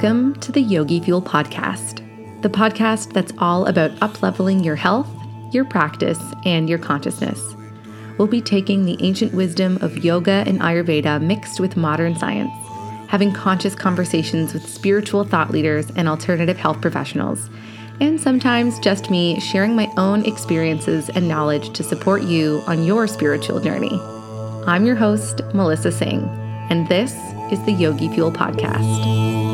Welcome to the Yogi Fuel Podcast, the podcast that's all about upleveling your health, your practice, and your consciousness. We'll be taking the ancient wisdom of yoga and Ayurveda mixed with modern science, having conscious conversations with spiritual thought leaders and alternative health professionals, and sometimes just me sharing my own experiences and knowledge to support you on your spiritual journey. I'm your host, Melissa Singh, and this is the Yogi Fuel Podcast.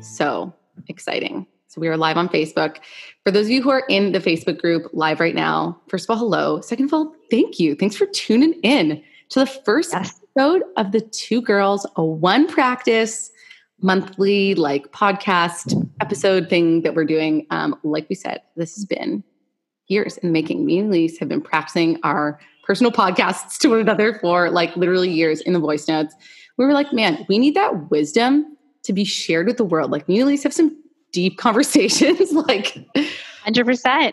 So exciting. So we are live on Facebook. For those of you who are in the Facebook group live right now, first of all, hello. Second of all, thank you. Thanks for tuning in to the first yes. episode of the Two Girls, a one practice monthly like podcast episode thing that we're doing. Um, like we said, this has been years in making. Me and Lise have been practicing our personal podcasts to one another for like literally years in the voice notes. We were like, man, we need that wisdom to be shared with the world. Like, me and Lise have some deep conversations. like, 100%.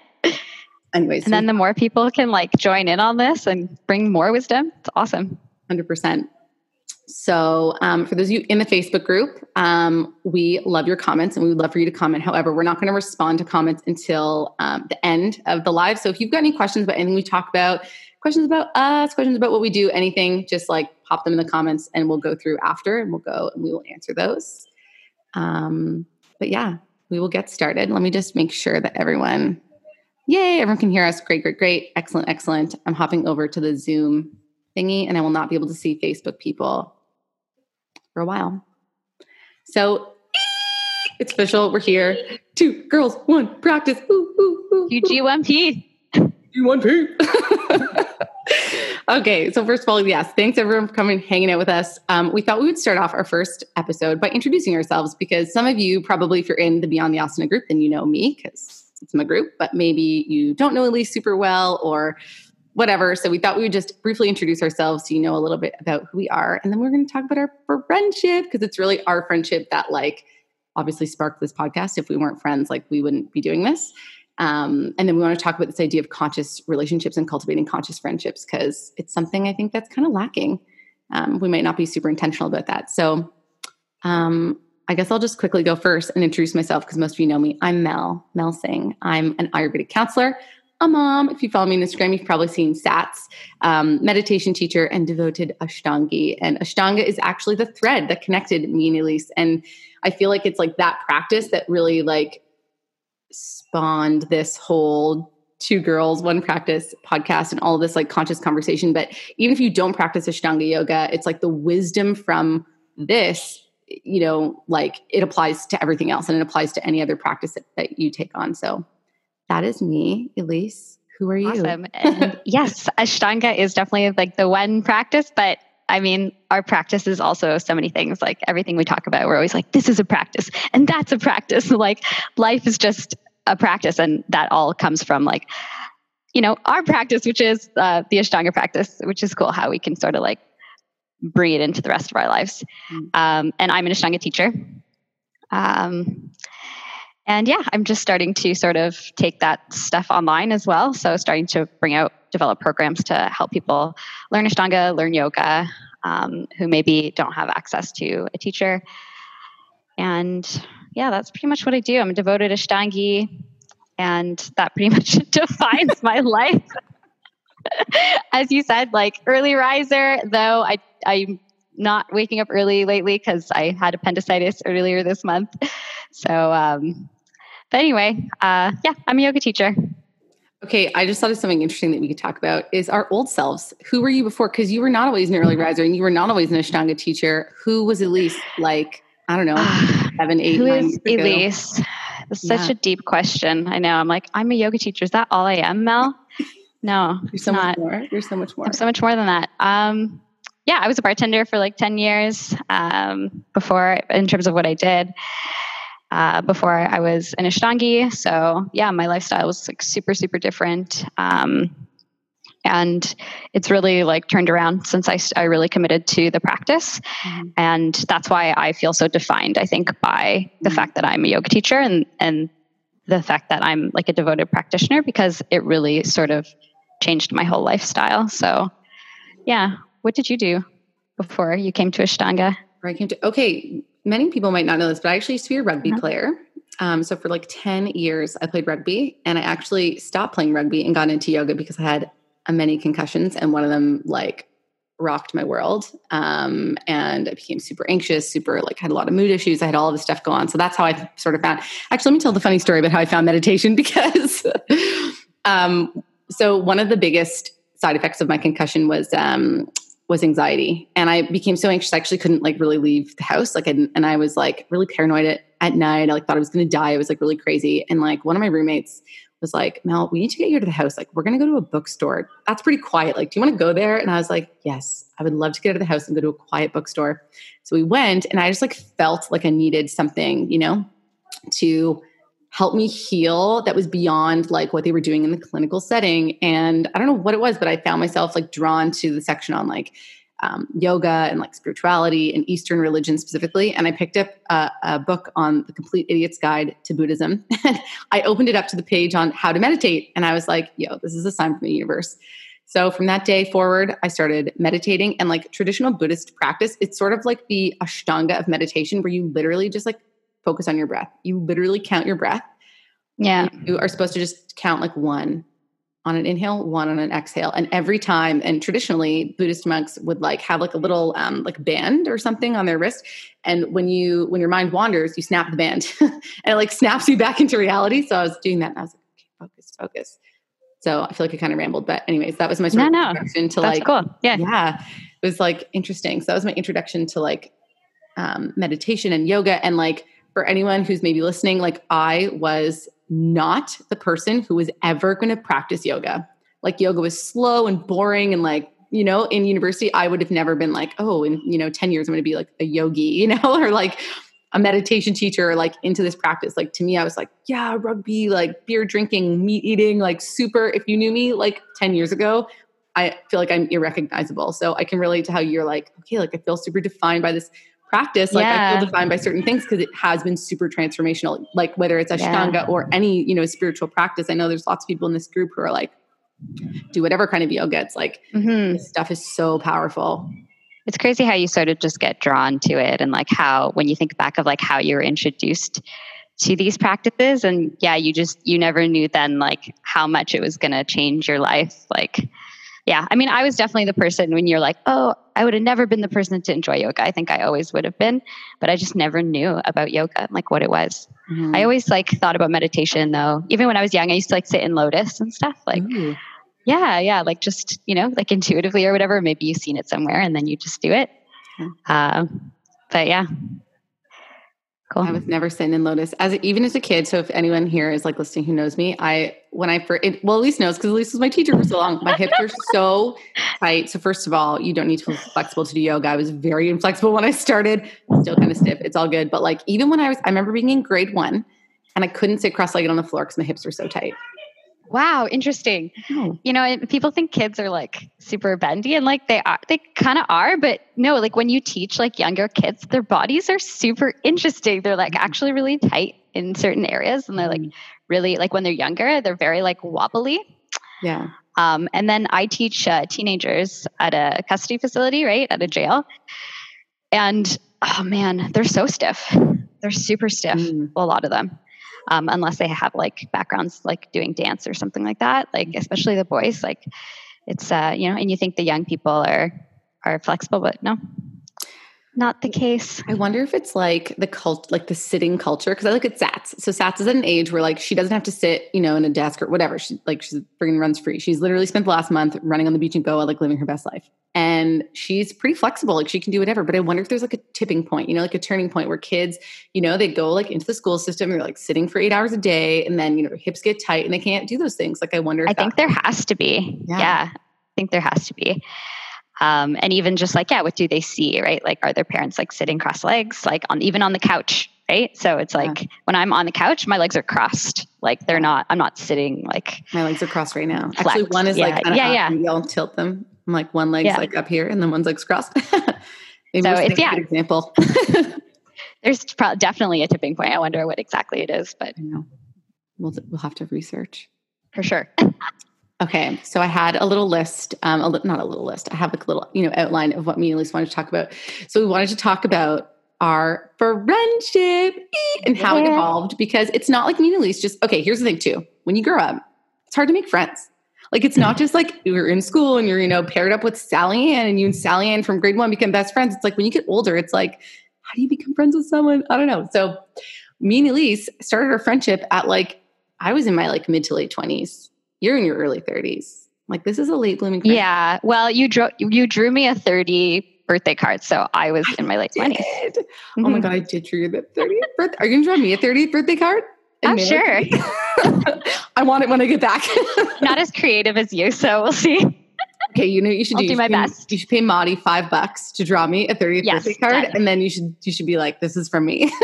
Anyways. And then the more people can like join in on this and bring more wisdom, it's awesome. 100%. So, um, for those of you in the Facebook group, um, we love your comments and we would love for you to comment. However, we're not going to respond to comments until um, the end of the live. So, if you've got any questions about anything we talk about, questions about us, questions about what we do, anything, just like pop them in the comments and we'll go through after and we'll go and we will answer those. Um, but yeah, we will get started. Let me just make sure that everyone, yay, everyone can hear us. Great, great, great. Excellent, excellent. I'm hopping over to the Zoom thingy and I will not be able to see Facebook people for a while. So it's official. We're here. Two girls, one practice. Ooh, ooh, ooh, UG1P. G1P. okay, so first of all, yes, thanks everyone for coming, hanging out with us. Um, we thought we would start off our first episode by introducing ourselves because some of you probably, if you're in the Beyond the Asana group, then you know me because it's my group, but maybe you don't know Elyse super well or whatever. So we thought we would just briefly introduce ourselves so you know a little bit about who we are. And then we're going to talk about our friendship because it's really our friendship that, like, obviously sparked this podcast. If we weren't friends, like, we wouldn't be doing this. Um, and then we want to talk about this idea of conscious relationships and cultivating conscious friendships because it's something I think that's kind of lacking. Um, we might not be super intentional about that. So um, I guess I'll just quickly go first and introduce myself because most of you know me. I'm Mel, Mel Singh. I'm an Ayurvedic counselor, a mom. If you follow me on Instagram, you've probably seen Sats, um, meditation teacher, and devoted Ashtangi. And Ashtanga is actually the thread that connected me and Elyse. And I feel like it's like that practice that really like spawned this whole two girls one practice podcast and all this like conscious conversation but even if you don't practice ashtanga yoga it's like the wisdom from this you know like it applies to everything else and it applies to any other practice that, that you take on so that is me elyse who are you awesome. and yes ashtanga is definitely like the one practice but I mean, our practice is also so many things. Like everything we talk about, we're always like, this is a practice and that's a practice. like life is just a practice, and that all comes from like, you know, our practice, which is uh, the Ashtanga practice, which is cool how we can sort of like bring it into the rest of our lives. Mm-hmm. Um, and I'm an Ashtanga teacher. Um, and yeah, I'm just starting to sort of take that stuff online as well. So starting to bring out develop programs to help people learn Ashtanga, learn yoga, um, who maybe don't have access to a teacher. And yeah, that's pretty much what I do. I'm a devoted Ashtangi, and that pretty much defines my life. As you said, like early riser, though I I'm not waking up early lately because I had appendicitis earlier this month. So, um, but anyway, uh, yeah, I'm a yoga teacher. Okay, I just thought of something interesting that we could talk about is our old selves. Who were you before? Because you were not always an early riser and you were not always an Ashtanga teacher. Who was Elyse like, I don't know, seven, eight, Who is Elyse? It's such yeah. a deep question. I know. I'm like, I'm a yoga teacher. Is that all I am, Mel? No, you're so not. much more. You're so much more. I'm so much more than that. Um, yeah, I was a bartender for like 10 years um, before, in terms of what I did uh, before I was an Ashtangi. So yeah, my lifestyle was like super, super different. Um, and it's really like turned around since I, I really committed to the practice. Mm-hmm. And that's why I feel so defined, I think, by the mm-hmm. fact that I'm a yoga teacher and, and the fact that I'm like a devoted practitioner because it really sort of changed my whole lifestyle. So yeah, what did you do before you came to Ashtanga? I came to okay many people might not know this, but I actually used to be a rugby uh-huh. player. Um, so for like 10 years, I played rugby and I actually stopped playing rugby and got into yoga because I had a many concussions and one of them like rocked my world. Um, and I became super anxious, super like had a lot of mood issues. I had all of this stuff go on. So that's how I sort of found, actually, let me tell the funny story about how I found meditation because, um, so one of the biggest side effects of my concussion was, um, was anxiety. And I became so anxious, I actually couldn't like really leave the house. Like, and, and I was like really paranoid at, at night. I like thought I was going to die. It was like really crazy. And like one of my roommates was like, Mel, we need to get you to the house. Like, we're going to go to a bookstore. That's pretty quiet. Like, do you want to go there? And I was like, yes, I would love to get out of the house and go to a quiet bookstore. So we went, and I just like felt like I needed something, you know, to help me heal that was beyond like what they were doing in the clinical setting. And I don't know what it was, but I found myself like drawn to the section on like um, yoga and like spirituality and Eastern religion specifically. And I picked up a, a book on the Complete Idiot's Guide to Buddhism. And I opened it up to the page on how to meditate. And I was like, yo, this is a sign from the universe. So from that day forward, I started meditating and like traditional Buddhist practice. It's sort of like the Ashtanga of meditation where you literally just like focus on your breath. You literally count your breath. Yeah. You are supposed to just count like one, on an inhale, one on an exhale. And every time, and traditionally Buddhist monks would like have like a little um, like band or something on their wrist. And when you when your mind wanders, you snap the band and it like snaps you back into reality. So I was doing that and I was like, okay, focus, focus. So I feel like I kind of rambled, but anyways, that was my sort no, of introduction to That's like cool. Yeah. Yeah. It was like interesting. So that was my introduction to like um, meditation and yoga. And like for anyone who's maybe listening, like I was not the person who was ever going to practice yoga. Like yoga was slow and boring and like, you know, in university, I would have never been like, oh, in, you know, 10 years, I'm going to be like a yogi, you know, or like a meditation teacher, or like into this practice. Like to me, I was like, yeah, rugby, like beer drinking, meat eating, like super. If you knew me like 10 years ago, I feel like I'm irrecognizable. So I can relate to how you're like, okay, like I feel super defined by this practice like yeah. i feel defined by certain things because it has been super transformational like whether it's ashtanga yeah. or any you know spiritual practice i know there's lots of people in this group who are like do whatever kind of yoga it's like mm-hmm. this stuff is so powerful it's crazy how you sort of just get drawn to it and like how when you think back of like how you were introduced to these practices and yeah you just you never knew then like how much it was going to change your life like yeah, I mean, I was definitely the person when you're like, oh, I would have never been the person to enjoy yoga. I think I always would have been, but I just never knew about yoga, like what it was. Mm-hmm. I always like thought about meditation though. Even when I was young, I used to like sit in lotus and stuff. Like, Ooh. yeah, yeah, like just you know, like intuitively or whatever. Maybe you've seen it somewhere and then you just do it. Mm-hmm. Um, but yeah, Cool. I was never sitting in lotus as even as a kid. So if anyone here is like listening who knows me, I when I first it, well Elyse knows because Elyse was my teacher for so long. My hips are so tight. So first of all, you don't need to be flexible to do yoga. I was very inflexible when I started. Still kind of stiff. It's all good. But like even when I was, I remember being in grade one, and I couldn't sit cross-legged on the floor because my hips were so tight. Wow, interesting. Oh. You know, people think kids are like super bendy and like they are they kind of are, but no, like when you teach like younger kids, their bodies are super interesting. They're like mm-hmm. actually really tight in certain areas and they're like mm-hmm. really like when they're younger, they're very like wobbly. Yeah. Um, and then I teach uh, teenagers at a custody facility, right? At a jail. And oh man, they're so stiff. They're super stiff, mm. a lot of them um, unless they have like backgrounds like doing dance or something like that. Like especially the boys, like it's uh, you know, and you think the young people are are flexible, but no, not the case. I wonder if it's like the cult, like the sitting culture. Because I look at Sats. So Sats is at an age where like she doesn't have to sit, you know, in a desk or whatever. She like she's freaking runs free. She's literally spent the last month running on the beach in Goa, like living her best life. And she's pretty flexible. Like she can do whatever. But I wonder if there's like a tipping point, you know, like a turning point where kids, you know, they go like into the school system. And they're like sitting for eight hours a day, and then you know their hips get tight and they can't do those things. Like I wonder. I think there has to be. Yeah. yeah, I think there has to be. Um, and even just like, yeah, what do they see, right? Like, are their parents like sitting cross legs, like on even on the couch, right? So it's like yeah. when I'm on the couch, my legs are crossed. Like they're not. I'm not sitting like my legs are crossed right now. Flex. Actually, one is yeah. like yeah, yeah. I'll tilt them. I'm like one leg's yeah. like up here, and then one's legs crossed. Maybe so it's yeah. example. There's pro- definitely a tipping point. I wonder what exactly it is, but we'll we'll have to research for sure. Okay, so I had a little list, um, a li- not a little list. I have a little, you know, outline of what me and Elyse wanted to talk about. So we wanted to talk about our friendship and how it evolved because it's not like me and Elyse just okay, here's the thing too. When you grow up, it's hard to make friends. Like it's not just like you're in school and you're, you know, paired up with Sally Ann and you and Sally Ann from grade one become best friends. It's like when you get older, it's like, how do you become friends with someone? I don't know. So me and Elyse started our friendship at like, I was in my like mid to late 20s. You're in your early 30s. Like this is a late blooming friendship. Yeah. Well, you drew you drew me a 30 birthday card, so I was in my late 20s. Did. Oh my Mhm. God, I did drew you the 30th birthday. Are you going to draw me a 30th birthday card? Oh, mail sure. it to me? I want it when I get back. Not as creative as you, so we'll see. okay, you know what you should do. I'll do. my pay- best. You should pay Maudie five bucks to draw me a 30th Yes, birthday card, done. and then you should you should be like, "This is from me."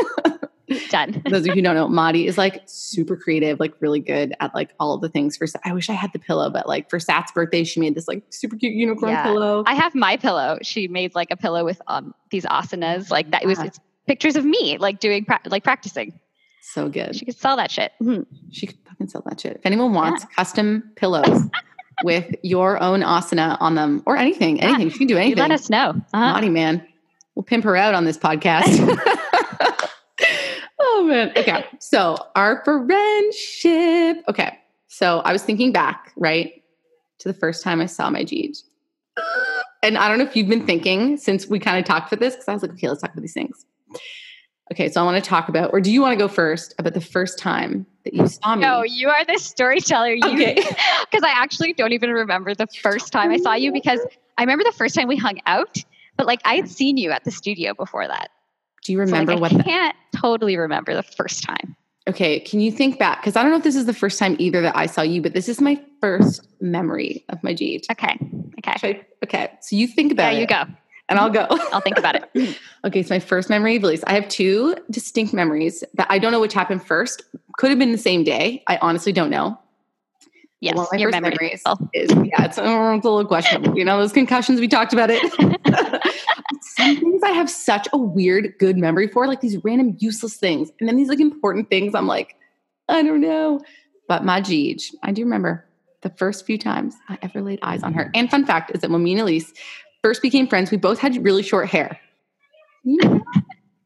Done. Those of you who don't know, Maudie is like super creative, like really good at like all of the things. For I wish I had the pillow, but like for Sat's birthday, she made this like super cute unicorn Yeah. pillow. I have my pillow. She made like a pillow with um these asanas, like that. It was Yeah. it's pictures of me, like doing pra- like practicing. So good. She could sell that shit. Mhm. She could fucking sell that shit. If anyone wants custom pillows with your own asana on them or anything, Yeah. anything, she can do You anything. let us know. Uh-huh. Naughty man. We'll pimp her out on this podcast. oh man. Okay. So our friendship. Okay. So I was thinking back, right, to the first time I saw my Jeej. And I don't know if you've been thinking since we kind of talked for this, because I was like, okay, let's talk about these things. Okay, so I want to talk about, or do you want to go first about the first time that you saw me? No, you are the storyteller. You, Okay. Because I actually don't even remember the first time I saw you because I remember the first time we hung out, but like I had seen you at the studio before that. Do you So, remember like, what I can't totally remember the first time. Okay, can you think back? Because I don't know if this is the first time either that I saw you, but this is my first memory of my Jeet. Okay. Okay. I- Okay, so you think about Yeah, it. you go. And I'll go. I'll think about it. okay, so my first memory of Elyse. I have two distinct memories that I don't know which happened first. Could have been the same day. I honestly don't know. Yes, One of my your first memory. memories is yeah, it's, uh, it's a little questionable. You know, those concussions we talked about it. Some things I have such a weird good memory for, like these random useless things, and then these like important things. I'm like, I don't know. But Jeej, I do remember the first few times I ever laid eyes on her. And fun fact is that when me and Elyse first became friends, we both had really short hair. You know,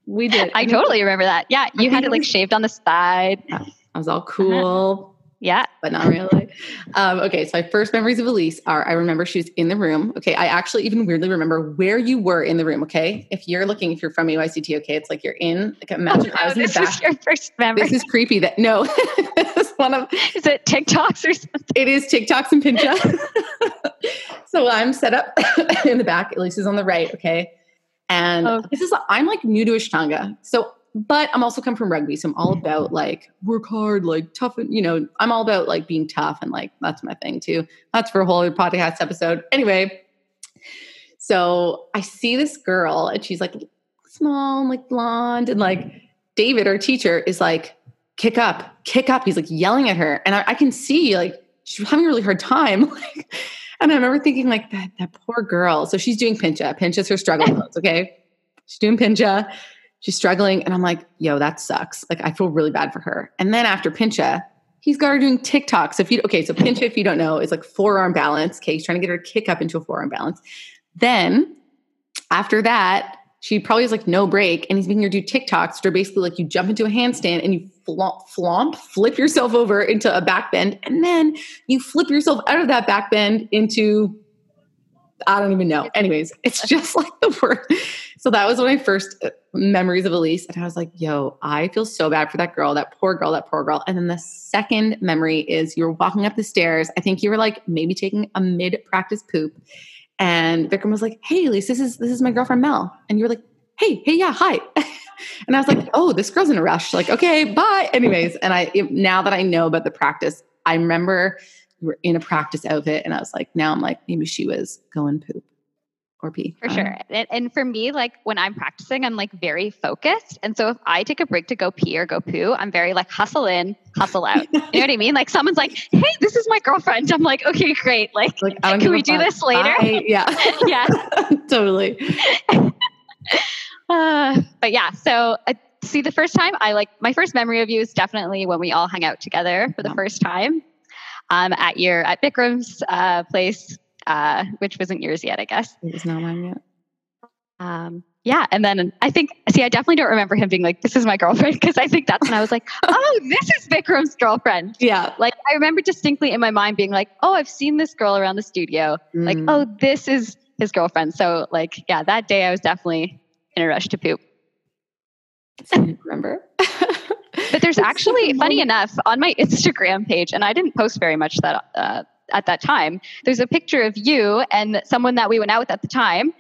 we did. I totally remember that. Yeah, you think had it it like was- shaved on the side. I was all cool. Yeah. but not really. Um, okay, so my first memories of Elyse are I remember she was in the room. Okay, I actually even weirdly remember where you were in the room. Okay, if you're looking, if you're from AYCT, okay, it's like you're in. Like imagine I Oh, was in the this back. is your first memory. This is creepy. That no, this is one of Is it TikToks or something? it is TikToks and Pincha. so I'm set up in the back. Elyse is on the right. Okay, and Okay. this is I'm like new to Ashtanga, so but I'm also come from rugby, so I'm all mm-hmm. about like work hard, like tough. and You know, I'm all about like being tough and like that's my thing too. That's for a whole other podcast episode. Anyway, so I see this girl and she's like small and like blonde and like David, our teacher, is like kick up, kick up. He's like yelling at her, and I, I can see like she's having a really hard time. Like, and I remember thinking like that that poor girl. So she's doing pincha. Pincha's her struggle pose. Okay, she's doing pincha. She's struggling, and I'm like, yo, that sucks. Like I feel really bad for her. And then after pincha, he's got her doing TikToks. If you okay, so pincha, if you don't know, is like forearm balance. Okay, he's trying to get her to kick up into a forearm balance. Then after that, she probably has like no break, and he's making her do TikToks, which are basically like you jump into a handstand and you flomp, flomp, flip yourself over into a back bend, and then you flip yourself out of that back bend into I don't even know. Anyways, it's just like the word. So that was one of my first uh, memories of Elyse, and I was like, "Yo, I feel so bad for that girl, that poor girl, that poor girl." And then the second memory is you were walking up the stairs. I think you were like maybe taking a mid-practice poop, and Vikram was like, "Hey, Elyse, this is this is my girlfriend Mel," and you were like, "Hey, hey, yeah, hi." and I was like, "Oh, this girl's in a rush." Like, okay, bye. Anyways, and I now that I know about the practice, I remember we were in a practice outfit, and I was like, now I'm like, maybe she was going poop or pee For I sure. And, and for me, like when I'm practicing, I'm like very focused. And so if I take a break to go pee or go poo, I'm very like hustle in, hustle out. You know what I mean? Like someone's like, hey, this is my girlfriend. I'm like, okay, great. Like, Like, Can we do this later? I- yeah, yeah. totally. Uh, but yeah, so uh, see, the first time I like my first memory of you is definitely when we all hung out together for the Yeah. first time um, at your at Vikram's uh, place, uh, which wasn't yours yet, I guess. It was not mine yet. Um, yeah. And then I think, see, I definitely don't remember him being like, this is my girlfriend. Cause I think that's when I was like, oh, this is Vikram's girlfriend. Yeah. Like I remember distinctly in my mind being like, oh, I've seen this girl around the studio. Mm. Like, oh, this is his girlfriend. So like, yeah, that day I was definitely in a rush to poop. Remember. but there's actually, funny enough, on my Instagram page, and I didn't post very much that uh, at that time. There's a picture of you and someone that we went out with at the time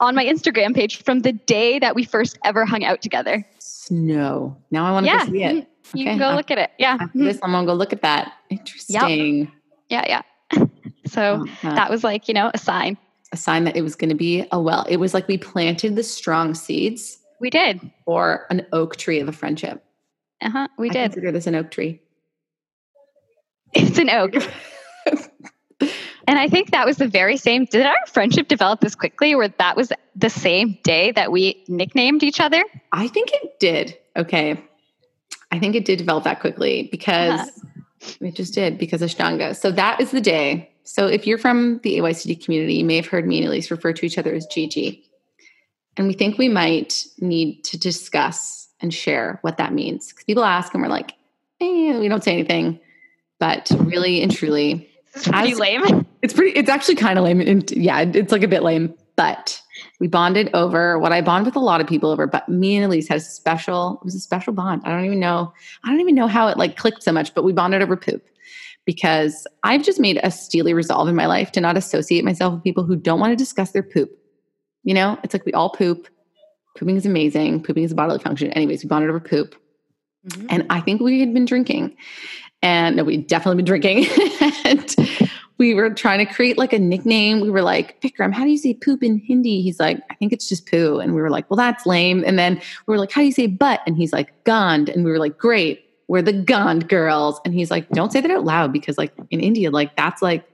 on my Instagram page from the day that we first ever hung out together. Snow. Now I want to yeah. see it. You can go look at it. Yeah. After this, I'm gonna go look at that. Interesting. Yep. Yeah, yeah. so uh-huh. that was like, you know, a sign. A sign that it was gonna be a well. It was like we planted the strong seeds. We did. Or an oak tree of a friendship. Uh-huh. We I did. consider this an oak tree. It's an oak. And I think that was the very same. Did our friendship develop this quickly, or that was the same day that we nicknamed each other? I think it did. Okay. I think it did develop that quickly because uh-huh. it just did because of Ashtanga. So that is the day. So if you're from the AYCT community, you may have heard me and Elyse refer to each other as Gigi. And we think we might need to discuss and share what that means. Because people ask and we're like, eh, we don't say anything. But really and truly, it's pretty as, lame. It's pretty. It's actually kind of lame. And yeah, it's like a bit lame. But we bonded over what I bond with a lot of people over. But me and Elyse had a special. It was a special bond. I don't even know. I don't even know how it like clicked so much. But we bonded over poop because I've just made a steely resolve in my life to not associate myself with people who don't want to discuss their poop. You know, it's like we all poop. Pooping is amazing. Pooping is a bodily function. Anyways, we bonded over poop. Mm-hmm. And I think we had been drinking and no, we'd definitely been drinking. and we were trying to create like a nickname. We were like, Vikram, how do you say poop in Hindi? He's like, I think it's just poo. And we were like, well, that's lame. And then we were like, how do you say butt? And he's like, gond. And we were like, great, we're the gond girls. And he's like, don't say that out loud because like in India, like that's like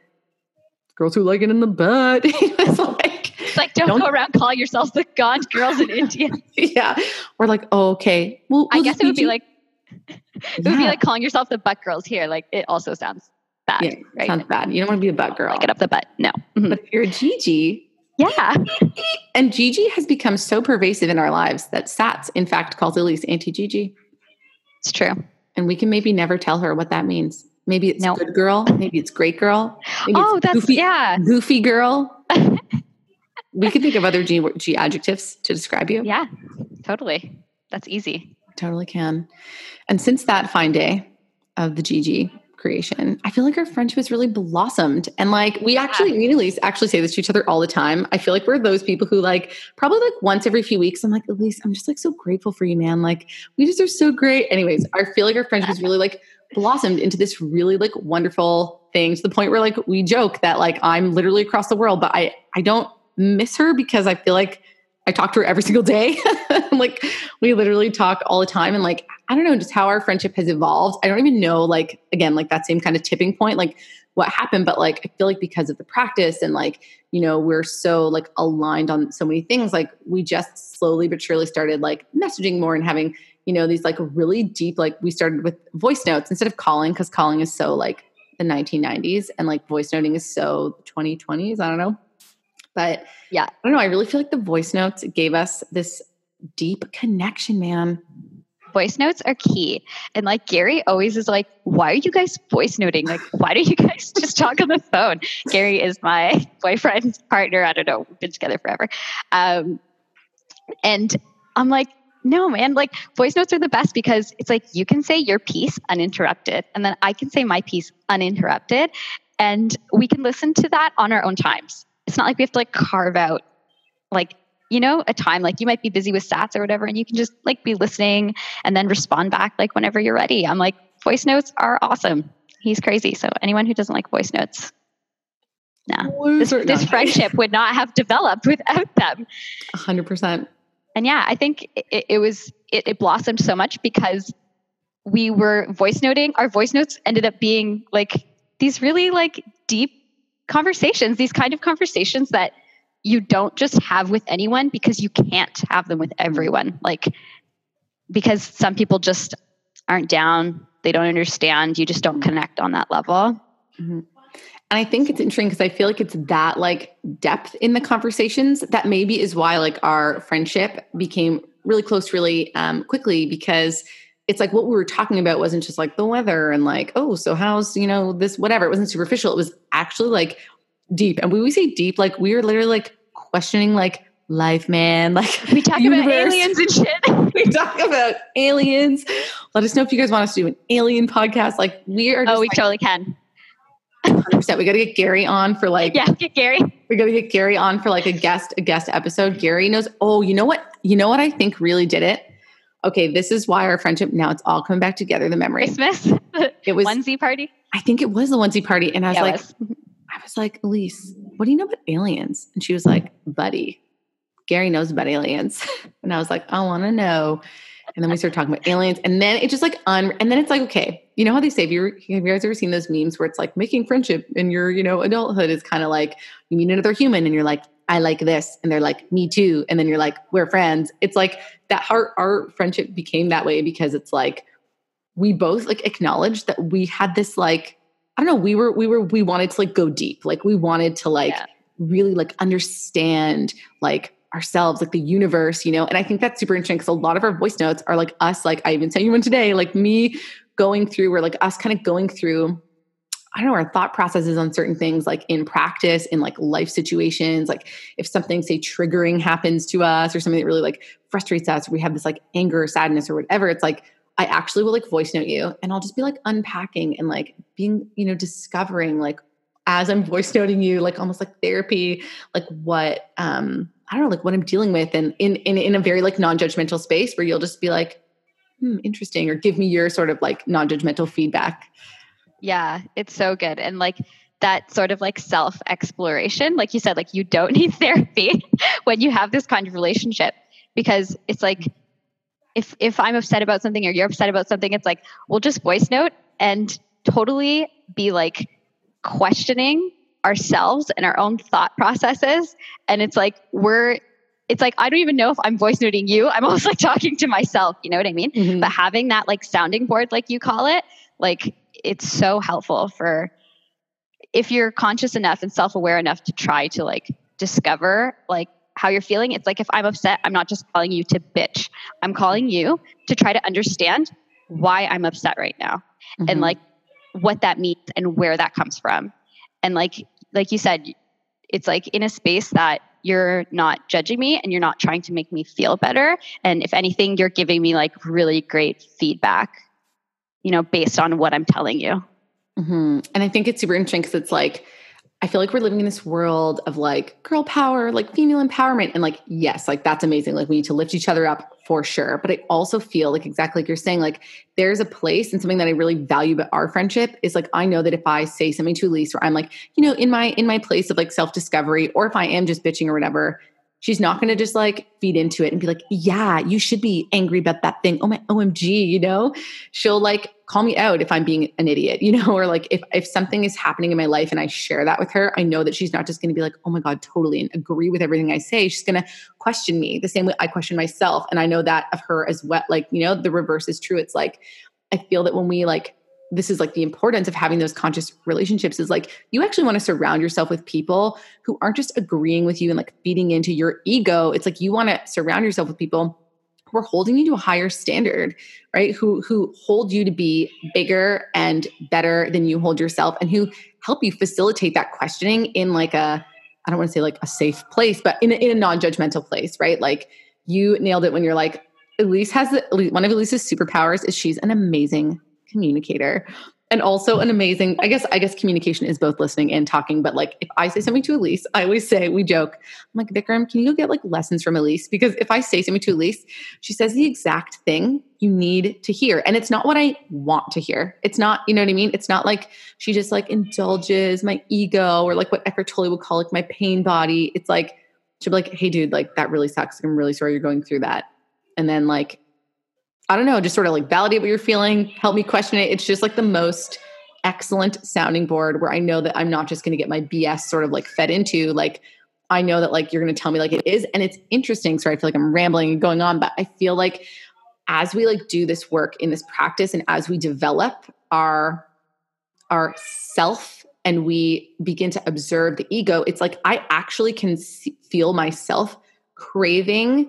girls who like it in the butt. was like, it's like don't, don't, go around calling yourselves the gond girls in India. yeah. We're like, oh, okay. Well, we'll I guess it would be like it would be like calling yourself the butt girls here. Like it also sounds bad. Yeah, right? Sounds bad. You don't want to be a butt girl. Get up the butt. No. Mm-hmm. But if you're a Gigi, yeah. and Gigi has become so pervasive in our lives that Sats, in fact, calls Elyse Auntie Gigi. It's true. And we can maybe never tell her what that means. Maybe it's nope. good girl. Maybe it's great girl. Maybe oh, that's goofy, yeah. Goofy girl. we could think of other G, G adjectives to describe you. Yeah, totally. That's easy. Totally can. And since that fine day of the Gigi creation, I feel like our friendship has really blossomed. And like we actually, me and Elyse actually say this to each other all the time. I feel like we're those people who like probably like once every few weeks, I'm like, Elyse, I'm just like so grateful for you, man. Like we just are so great. Anyways, I feel like our friendship has really like blossomed into this really like wonderful thing to the point where like we joke that like I'm literally across the world, but I I don't miss her because I feel like I talk to her every single day. like we literally talk all the time and like I don't know just how our friendship has evolved. I don't even know like again like that same kind of tipping point like what happened but like I feel like because of the practice and like you know we're so like aligned on so many things like we just slowly but surely started like messaging more and having you know these like really deep like we started with voice notes instead of calling cuz calling is so like the 1990s and like voice noting is so 2020s, I don't know. But yeah, I don't know. I really feel like the voice notes gave us this deep connection, man. Voice notes are key. And like Gary always is like, why are you guys voice noting? Like, why don't you guys just talk on the phone? Gary is my boyfriend's partner. I don't know. We've been together forever. Um, and I'm like, no, man, like voice notes are the best because it's like you can say your piece uninterrupted, and then I can say my piece uninterrupted, and we can listen to that on our own times it's not like we have to like carve out like you know a time like you might be busy with Sats or whatever and you can just like be listening and then respond back like whenever you're ready. I'm like voice notes are awesome. He's crazy. So anyone who doesn't like voice notes no this, this friendship would not have developed without them. 100% and yeah i think it, it was it, it blossomed so much because we were voice noting. Our voice notes ended up being like these really like deep conversations, these kind of conversations that you don't just have with anyone because you can't have them with everyone. Like, because some people just aren't down, they don't understand, you just don't connect on that level. Mm-hmm. And I think it's interesting because I feel like it's that like depth in the conversations that maybe is why like our friendship became really close really um, quickly because it's like what we were talking about wasn't just like the weather and like oh so how's you know this whatever it wasn't superficial it was actually like deep and when we say deep like we are literally like questioning like life man like we talk about aliens and shit we talk about aliens let us know if you guys want us to do an alien podcast like we are oh we like, totally can 100%. We got to get Gary on for like yeah, get Gary. We got to get Gary on for like a guest a guest episode. Gary knows. Oh, you know what? You know what I think really did it. Okay, this is why our friendship now it's all coming back together. The memory. Christmas. It was onesie party. I think it was the onesie party, and I was Yeah, like, was. Was like, Elise, what do you know about aliens? And she was like, Buddy, Gary knows about aliens. And I was like, I want to know. And then we started talking about aliens, and then it just like un. And then it's like, okay, you know how they say, have you, have you guys ever seen those memes where it's like making friendship in your, you know, adulthood is kind of like you meet another human, and you're like, I like this, and they're like, me too, and then you're like, we're friends. It's like that. Our our friendship became that way because it's like we both like acknowledged that we had this like I don't know, we were we were we wanted to like go deep. Like we wanted to like Yeah. really like understand like ourselves, like the universe, you know. And I think that's super interesting because a lot of our voice notes are like us, like I even sent you one today, like me going through or like us kind of going through I don't know, our thought processes on certain things, like in practice, in like life situations, like if something, say, triggering happens to us or something that really like frustrates us, or we have this like anger or sadness or whatever, it's like I actually will like voice note you and I'll just be like unpacking and like being, you know, discovering like as I'm voice noting you, like almost like therapy, like what um I don't know, like what I'm dealing with and in in in a very like non-judgmental space where you'll just be like, hmm, interesting, or give me your sort of like non-judgmental feedback. Yeah, it's so good. And like that sort of like self exploration, like you said, like you don't need therapy when you have this kind of relationship because it's like if if I'm upset about something or you're upset about something, it's like we'll just voice note and totally be like questioning ourselves and our own thought processes. And it's like we're it's like I don't even know if I'm voice noting you. I'm almost like talking to myself, you know what I mean? Mhm. but having that like sounding board like you call it like it's so helpful for if you're conscious enough and self-aware enough to try to like discover like how you're feeling. It's like if i'm upset i'm not just calling you to bitch. I'm calling you to try to understand why i'm upset right now and Mhm. like what that means and where that comes from. And like like you said it's like in a space that you're not judging me and you're not trying to make me feel better. And if anything you're giving me like really great feedback you know based on what i'm telling you. Hmm And I think it's super interesting because it's like, I feel like we're living in this world of like girl power, like female empowerment. And like, yes, like that's amazing. Like we need to lift each other up for sure. But I also feel like exactly like you're saying, like there's a place and something that I really value about our friendship is like I know that if I say something to Elyse or I'm like, you know, in my in my place of like self-discovery, or if I am just bitching or whatever, she's not gonna just like feed into it and be like, yeah, you should be angry about that thing. Oh my OMG, you know? she'll like call me out if I'm being an idiot, you know, or like if if something is happening in my life and I share that with her, I know that she's not just going to be like, "Oh my god, totally," and agree with everything I say. She's going to question me the same way I question myself, and I know that of her as well. Like, you know, the reverse is true. It's like I feel that when we like this is like the importance of having those conscious relationships is like you actually want to surround yourself with people who aren't just agreeing with you and like feeding into your ego. It's like you want to surround yourself with people who are holding you to a higher standard right? Who who hold you to be bigger and better than you hold yourself and who help you facilitate that questioning in like a i don't want to say like a safe place but in a, in a non-judgmental place right? Like you nailed it when you're like elyse has the, one of elyse's superpowers is she's an amazing communicator and also an amazing i guess i guess communication is both listening and talking but like if i say something to elyse i always say we joke. I'm like vikram can you get like lessons from elyse? Because if i say something to elyse she says the exact thing you need to hear. And it's not what i want to hear. It's not you know what i mean? It's not like she just like indulges my ego or like what Eckhart Tolle would call like my pain body. It's like she'll be like hey dude like that really sucks. I'm really sorry you're going through that. And then like i don't know just sort of like validate what you're feeling help me question it it's just like the most excellent sounding board where i know that i'm not just going to get my bs sort of like fed into like I know that like you're going to tell me like it is. And it's interesting. Sorry, I feel like I'm rambling and going on, but I feel like as we like do this work in this practice and as we develop our our self and we begin to observe the ego, it's like I actually can see, feel myself craving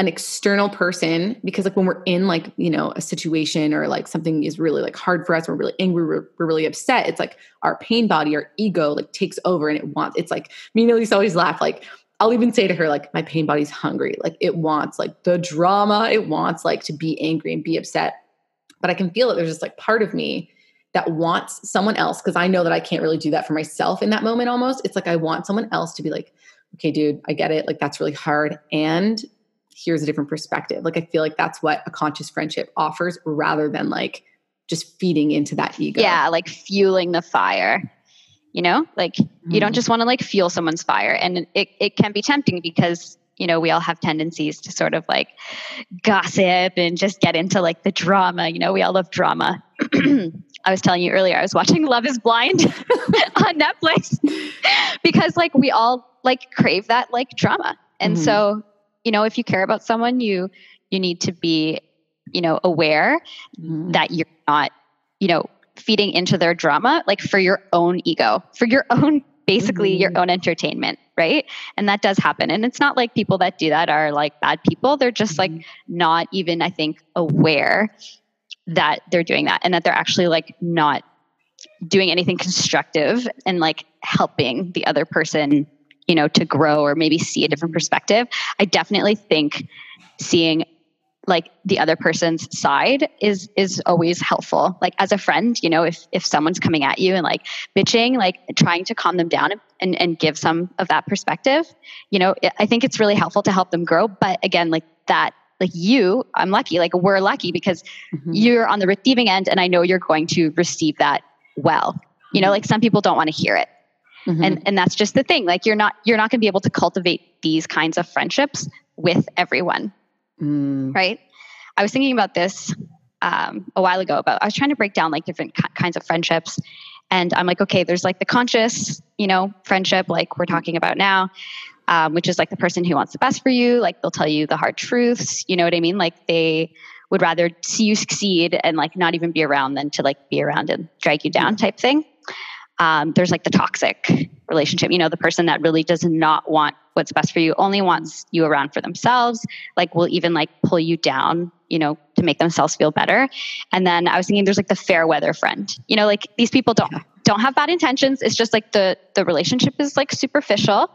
an external person because like when we're in like you know a situation or like something is really like hard for us we're really angry we're, we're really upset it's like our pain body our ego like takes over and it wants it's like me and elyse always laugh like i'll even say to her like my pain body's hungry like it wants like the drama it wants like to be angry and be upset. But i can feel it there's just like part of me that wants someone else because i know that i can't really do that for myself in that moment almost. It's like i want someone else to be like okay dude i get it like that's really hard and here's a different perspective. Like I feel like that's what a conscious friendship offers rather than like just feeding into that ego. Yeah, like fueling the fire. You know, like mm-hmm. you don't mm-hmm. just want to like fuel someone's fire. And it, it can be tempting because, you know, we all have tendencies to sort of like gossip and just get into like the drama. You know, we all love drama. I was telling you earlier, I was watching Love is Blind on Netflix because like we all like crave that like drama. And mm-hmm. so you know if you care about someone you you need to be you know aware mm-hmm. that you're not you know feeding into their drama like for your own ego for your own basically mm-hmm. your own entertainment right and that does happen and it's not like people that do that are like bad people they're just mm-hmm. like not even i think aware that they're doing that and that they're actually like not doing anything constructive and like helping the other person you know, to grow or maybe see a different perspective. I definitely think seeing like the other person's side is is always helpful like as a friend you know if if someone's coming at you and like bitching like trying to calm them down and and give some of that perspective you know i think it's really helpful to help them grow but again like that like you i'm lucky like we're lucky because mm-hmm. you're on the receiving end and i know you're going to receive that well you know mm-hmm. like some people don't want to hear it Mm-hmm. And and that's just the thing. Like you're not you're not going to be able to cultivate these kinds of friendships with everyone. Mm. Right? I was thinking about this um, a while ago about I was trying to break down like different ki- kinds of friendships and I'm like okay, there's like the conscious, you know, friendship like we're talking about now. Um, which is like the person who wants the best for you like they'll tell you the hard truths you know what i mean like they would rather see you succeed and like not even be around than to like be around and drag you down type thing um, there's like the toxic relationship you know the person that really does not want what's best for you only wants you around for themselves like will even like pull you down you know to make themselves feel better. And then i was thinking there's like the fair weather friend you know like these people don't don't have bad intentions. It's just like the the relationship is like superficial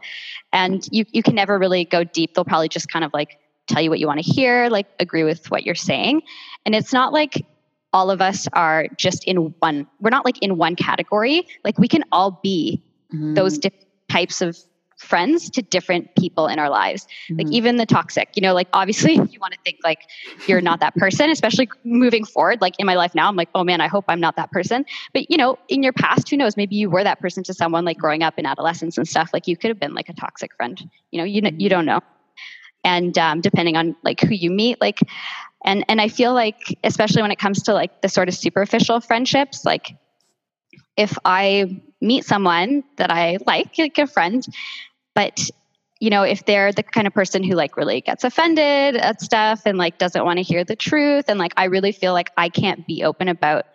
and you you can never really go deep. They'll probably just kind of like tell you what you want to hear like agree with what you're saying. And it's not like all of us are just in one we're not like in one category like we can all be mm-hmm. those different types of friends to different people in our lives mm-hmm. like even the toxic you know like obviously you want to think like you're not that person especially moving forward like in my life now i'm like oh man i hope i'm not that person but you know in your past who knows maybe you were that person to someone like growing up in adolescence and stuff like you could have been like a toxic friend you know you, mm-hmm. you don't know and um, depending on like who you meet like and and i feel like especially when it comes to like the sort of superficial friendships like if i meet someone that i like like a friend but you know if they're the kind of person who like really gets offended at stuff and like doesn't want to hear the truth and like i really feel like i can't be open about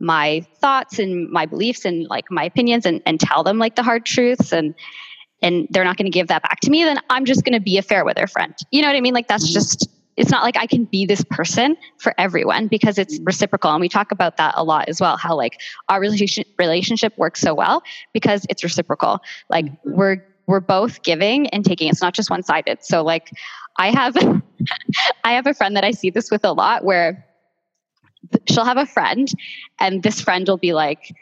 my thoughts and my beliefs and like my opinions and, and tell them like the hard truths and and they're not going to give that back to me then i'm just going to be a fair weather friend you know what i mean like that's mm-hmm. just it's not like I can be this person for everyone because it's mm-hmm. reciprocal. And we talk about that a lot as well, how like our relationship relationship works so well because it's reciprocal. Like mm-hmm. we're we're both giving and taking. It's not just one sided. So like I have I have a friend that I see this with a lot where she'll have a friend and this friend will be like,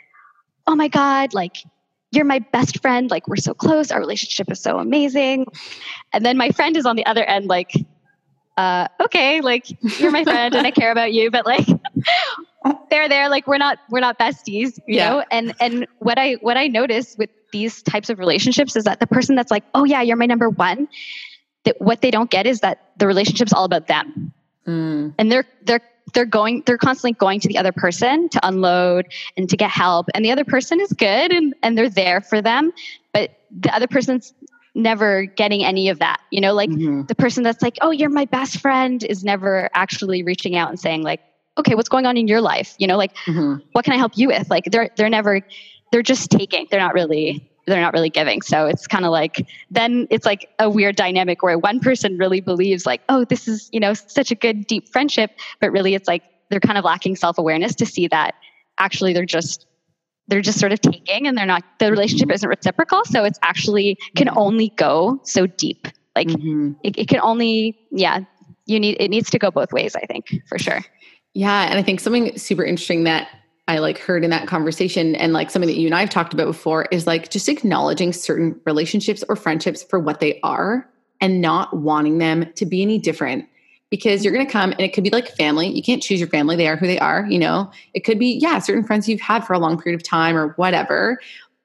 Oh my God, like you're my best friend. Like, we're so close. Our relationship is so amazing. And then my friend is on the other end, like, uh, okay, like you're my friend and I care about you, but like they're there, like we're not we're not besties, you yeah. know. And and what I what I notice with these types of relationships is that the person that's like, oh yeah, you're my number one, that what they don't get is that the relationship's all about them, mm. and they're they're they're going they're constantly going to the other person to unload and to get help and the other person is good and and they're there for them but the other person's never getting any of that. You know, like mm-hmm. the person that's like, oh, you're my best friend is never actually reaching out and saying, like, okay, what's going on in your life? You know, like, mm-hmm. what can I help you with? Like, they're, they're never they're just taking. They're not really they're not really giving. So it's kind of like then it's like a weird dynamic where one person really believes like, oh, this is, you know, such a good deep friendship, but really it's like they're kind of lacking self-awareness to see that actually they're just they're just sort of taking and they're not the relationship isn't reciprocal. So it's actually can only go so deep. Like mm-hmm. it, it can only yeah you need it needs to go both ways i think for sure. Yeah and i think something super interesting that I like heard in that conversation and like something that you and I have talked about before is like just acknowledging certain relationships or friendships for what they are and not wanting them to be any different because you're going to come and it could be like family. You can't choose your family. They are who they are, you know. It could be yeah, certain friends you've had for a long period of time or whatever.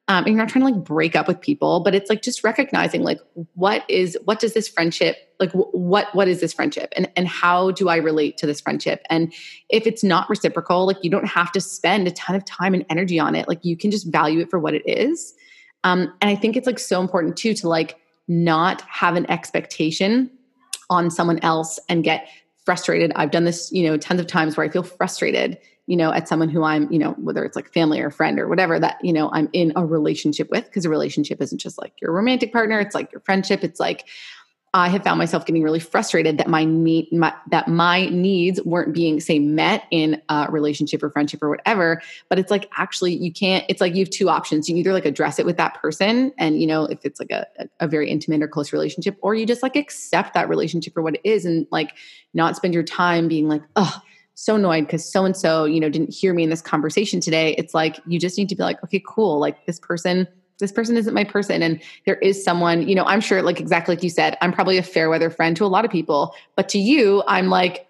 Um, and you're not trying to like break up with people, but it's like just recognizing like what is what does this friendship like what what is this friendship and and how do I relate to this friendship? And if it's not reciprocal, like you don't have to spend a ton of time and energy on it. Like you can just value it for what it is. Um, and I think it's like so important too to like not have an expectation on someone else and get frustrated. I've done this, you know, tons of times where I feel frustrated you know, at someone who I'm, you know, whether it's like family or friend or whatever that, you know, I'm in a relationship with, because a relationship isn't just like your romantic partner, it's like your friendship. It's like I have found myself getting really frustrated that my need my, that my needs weren't being say met in a relationship or friendship or whatever. But it's like actually you can't. It's like you have two options. You either like address it with that person, and you know if it's like a, a very intimate or close relationship, or you just like accept that relationship for what it is, and like not spend your time being like, oh so annoyed because so and so, you know, didn't hear me in this conversation today. It's like you just need to be like, okay, cool. Like this person, this person isn't my person. And there is someone, you know, I'm sure, like exactly like you said, I'm probably a fair weather friend to a lot of people, but to you, I'm like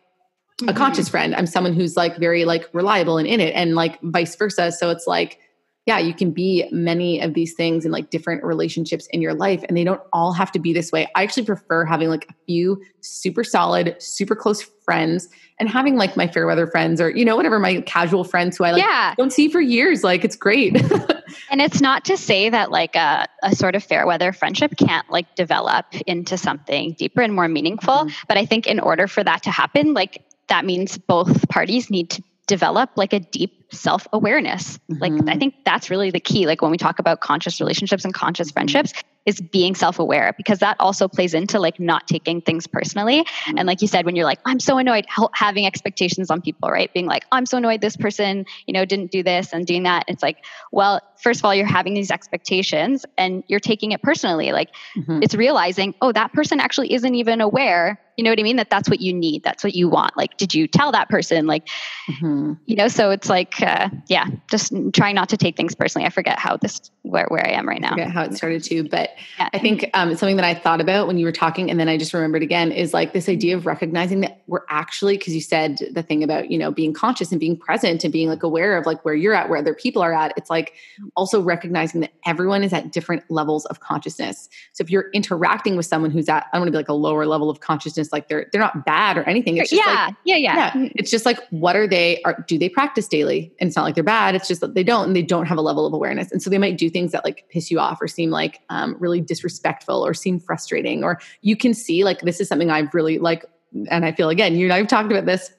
mm-hmm. a conscious friend. I'm someone who's like very like reliable and in it, and like vice versa. So it's like, yeah, you can be many of these things in like different relationships in your life, and they don't all have to be this way. I actually prefer having like a few super solid, super close friends and having like my fair weather friends or, you know, whatever, my casual friends who I like yeah. don't see for years. Like it's great. and it's not to say that like a, a sort of fair weather friendship can't like develop into something deeper and more meaningful. Mm-hmm. But I think in order for that to happen, like that means both parties need to develop like a deep self awareness. Mm-hmm. Like, I mm-hmm. think that's really the key. Like, when we talk about conscious relationships and conscious friendships, is being self aware because that also plays into like not taking things personally. Mm-hmm. And like you said, when you're like, I'm so annoyed, having expectations on people, right? Being like, I'm so annoyed this person, you know, didn't do this and doing that. It's like, well, first of all, you're having these expectations and you're taking it personally. Like, mm-hmm. it's realizing, oh, that person actually isn't even aware you know what I mean? That that's what you need. That's what you want. Like, did you tell that person? Like, mm-hmm. you know, so it's like, uh, yeah, just trying not to take things personally. I forget how this, where, where I am right now. I forget how it started too. But yeah. I think um, something that I thought about when you were talking, and then I just remembered again, is like this idea of recognizing that we're actually, because you said the thing about, you know, being conscious and being present and being like aware of like where you're at, where other people are at. It's like also recognizing that everyone is at different levels of consciousness. So if you're interacting with someone who's at, I want to be like a lower level of consciousness like they're they're not bad or anything. It's just yeah, like, yeah, yeah, yeah. It's just like what are they? Are do they practice daily? And it's not like they're bad. It's just that they don't, and they don't have a level of awareness, and so they might do things that like piss you off or seem like um, really disrespectful or seem frustrating, or you can see like this is something I've really like, and I feel again, you and I've talked about this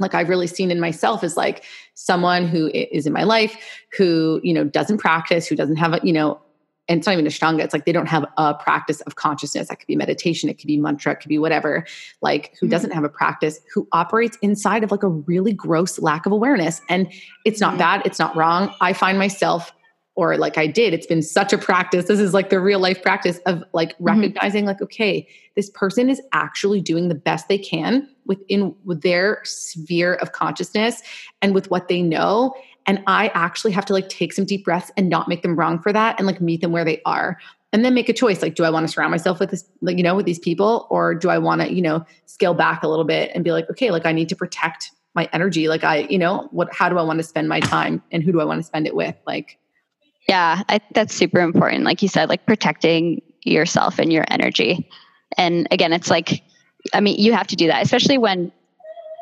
like I've really seen in myself is like someone who is in my life who, you know, doesn't practice, who doesn't have a, you know, and it's not even Ashtanga. It's like they don't have a practice of consciousness. That could be meditation, it could be mantra, it could be whatever. Like who mm-hmm. doesn't have a practice, who operates inside of like a really gross lack of awareness. And it's not mm-hmm. bad, it's not wrong. I find myself, or like I did, it's been such a practice. This is like the real life practice of like mm-hmm. recognizing, mm-hmm. like, okay, this person is actually doing the best they can within their sphere of consciousness and with what they know and I actually have to like take some deep breaths and not make them wrong for that and like meet them where they are. And then make a choice like, do I want to surround myself with this, like, you know, with these people, or do I want to, you know, scale back a little bit and be like, okay, like I need to protect my energy. Like, I, you know, what, how do I want to spend my time and who do I want to spend it with? Like, yeah, I, that's super important. Like you said, like protecting yourself and your energy. And again, it's like, I mean, you have to do that, especially when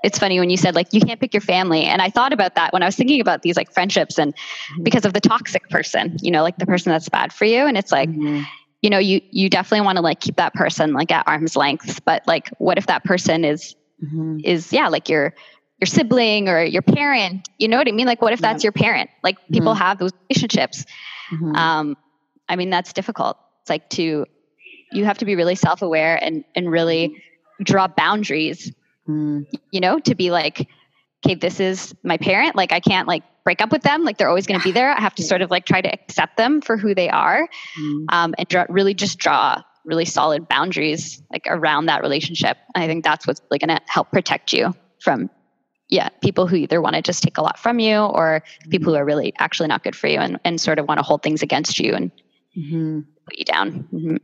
it's funny when you said like you can't pick your family and i thought about that when i was thinking about these like friendships and mm-hmm. because of the toxic person you know like the person that's bad for you and it's like mm-hmm. you know you you definitely want to like keep that person like at arm's length but like what if that person is mm-hmm. is yeah like your your sibling or your parent. You know what I mean? Like, what if that's your parent? Like, people mm-hmm. have those relationships. Mm-hmm. Um, I mean, that's difficult. It's like to, you have to be really self aware and, and really draw boundaries, mm. you know, to be like, okay, this is my parent. Like, I can't like break up with them. Like, they're always going to be there. I have to sort of like try to accept them for who they are mm. um, and draw, really just draw really solid boundaries like around that relationship. And I think that's what's really going to help protect you from yeah, people who either want to just take a lot from you or people who are really actually not good for you and, and sort of want to hold things against you and mm-hmm. put you down. Mm-hmm.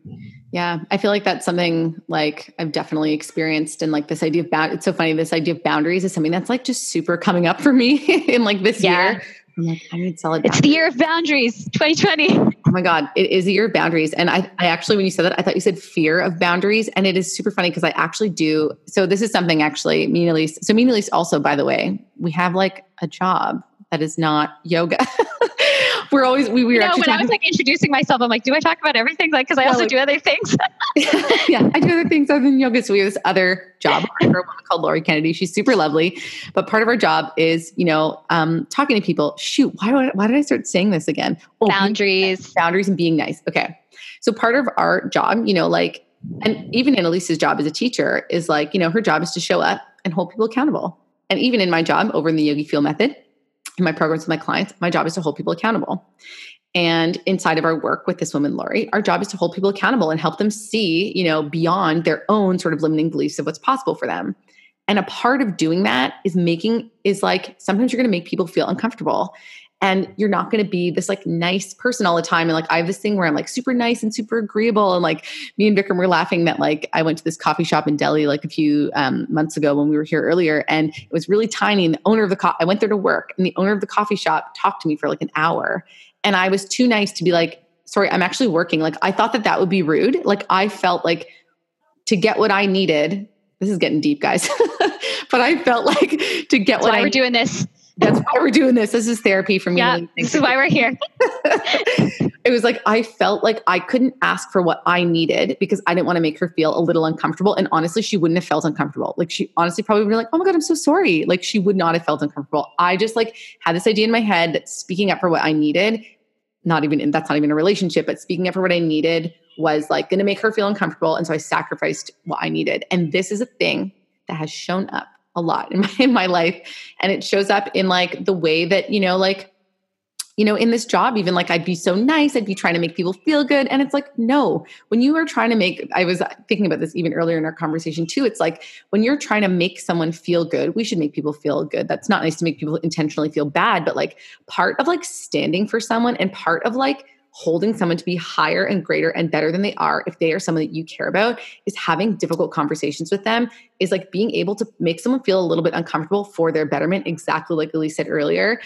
Yeah, I feel like that's something like I've definitely experienced. And like this idea of bound, it's so funny. This idea of boundaries is something that's like just super coming up for me in like this yeah. year. I'm like, I need solid. Boundaries. It's the year of boundaries, 2020. Oh my God, it is the year of boundaries. And I, I actually, when you said that, I thought you said fear of boundaries. And it is super funny because I actually do. So this is something actually, me and Elyse. So me and Elyse also, by the way, we have like a job that is not yoga. we're always we, we were. You know, when I was like introducing myself, I'm like, do I talk about everything? Like, because I also do other things. yeah, I do other things other than yoga. So we have this other job for a woman called Lori Kennedy. She's super lovely, but part of our job is, you know, um, talking to people. Shoot, why do I, why did I start saying this again? Oh, boundaries, boundaries, and being nice. Okay, so part of our job, you know, like, and even Annalise's job as a teacher is like, you know, her job is to show up and hold people accountable. And even in my job over in the Yogi Fuel Method, in my programs with my clients, my job is to hold people accountable. And inside of our work with this woman, Lori, our job is to hold people accountable and help them see, you know, beyond their own sort of limiting beliefs of what's possible for them. And a part of doing that is making, is like sometimes you're going to make people feel uncomfortable and you're not going to be this like nice person all the time. And like i have this thing where i'm like super nice and super agreeable. And like me and vikram were laughing that like i went to this coffee shop in delhi like a few um, months ago when we were here earlier. And it was really tiny. And the owner of the co- i went there to work. And the owner of the coffee shop talked to me for like an hour. And i was too nice to be like sorry i'm actually working. Like i thought that that would be rude. Like i felt like to get what i needed this is getting deep guys. But i felt like to get That's what why I, we're doing this that's why we're doing this. This is therapy for me. Yeah, this is why we're here. it was like I felt like I couldn't ask for what I needed because I didn't want to make her feel a little uncomfortable. And honestly, she wouldn't have felt uncomfortable. Like she honestly probably would be like, "Oh my god, I'm so sorry." Like she would not have felt uncomfortable. I just like had this idea in my head that speaking up for what I needed, not even in, that's not even a relationship, but speaking up for what I needed was like going to make her feel uncomfortable, and so I sacrificed what I needed. And this is a thing that has shown up a lot in my, in my life. And it shows up in like the way that, you know, like, you know, in this job, even like I'd be so nice, I'd be trying to make people feel good. And it's like, no, when you are trying to make, I was thinking about this even earlier in our conversation too. It's like when you're trying to make someone feel good, we should make people feel good. That's not nice to make people intentionally feel bad, but like part of like standing for someone and part of like, holding someone to be higher and greater and better than they are if they are someone that you care about is having difficult conversations with them is like being able to make someone feel a little bit uncomfortable for their betterment exactly like elyse said earlier.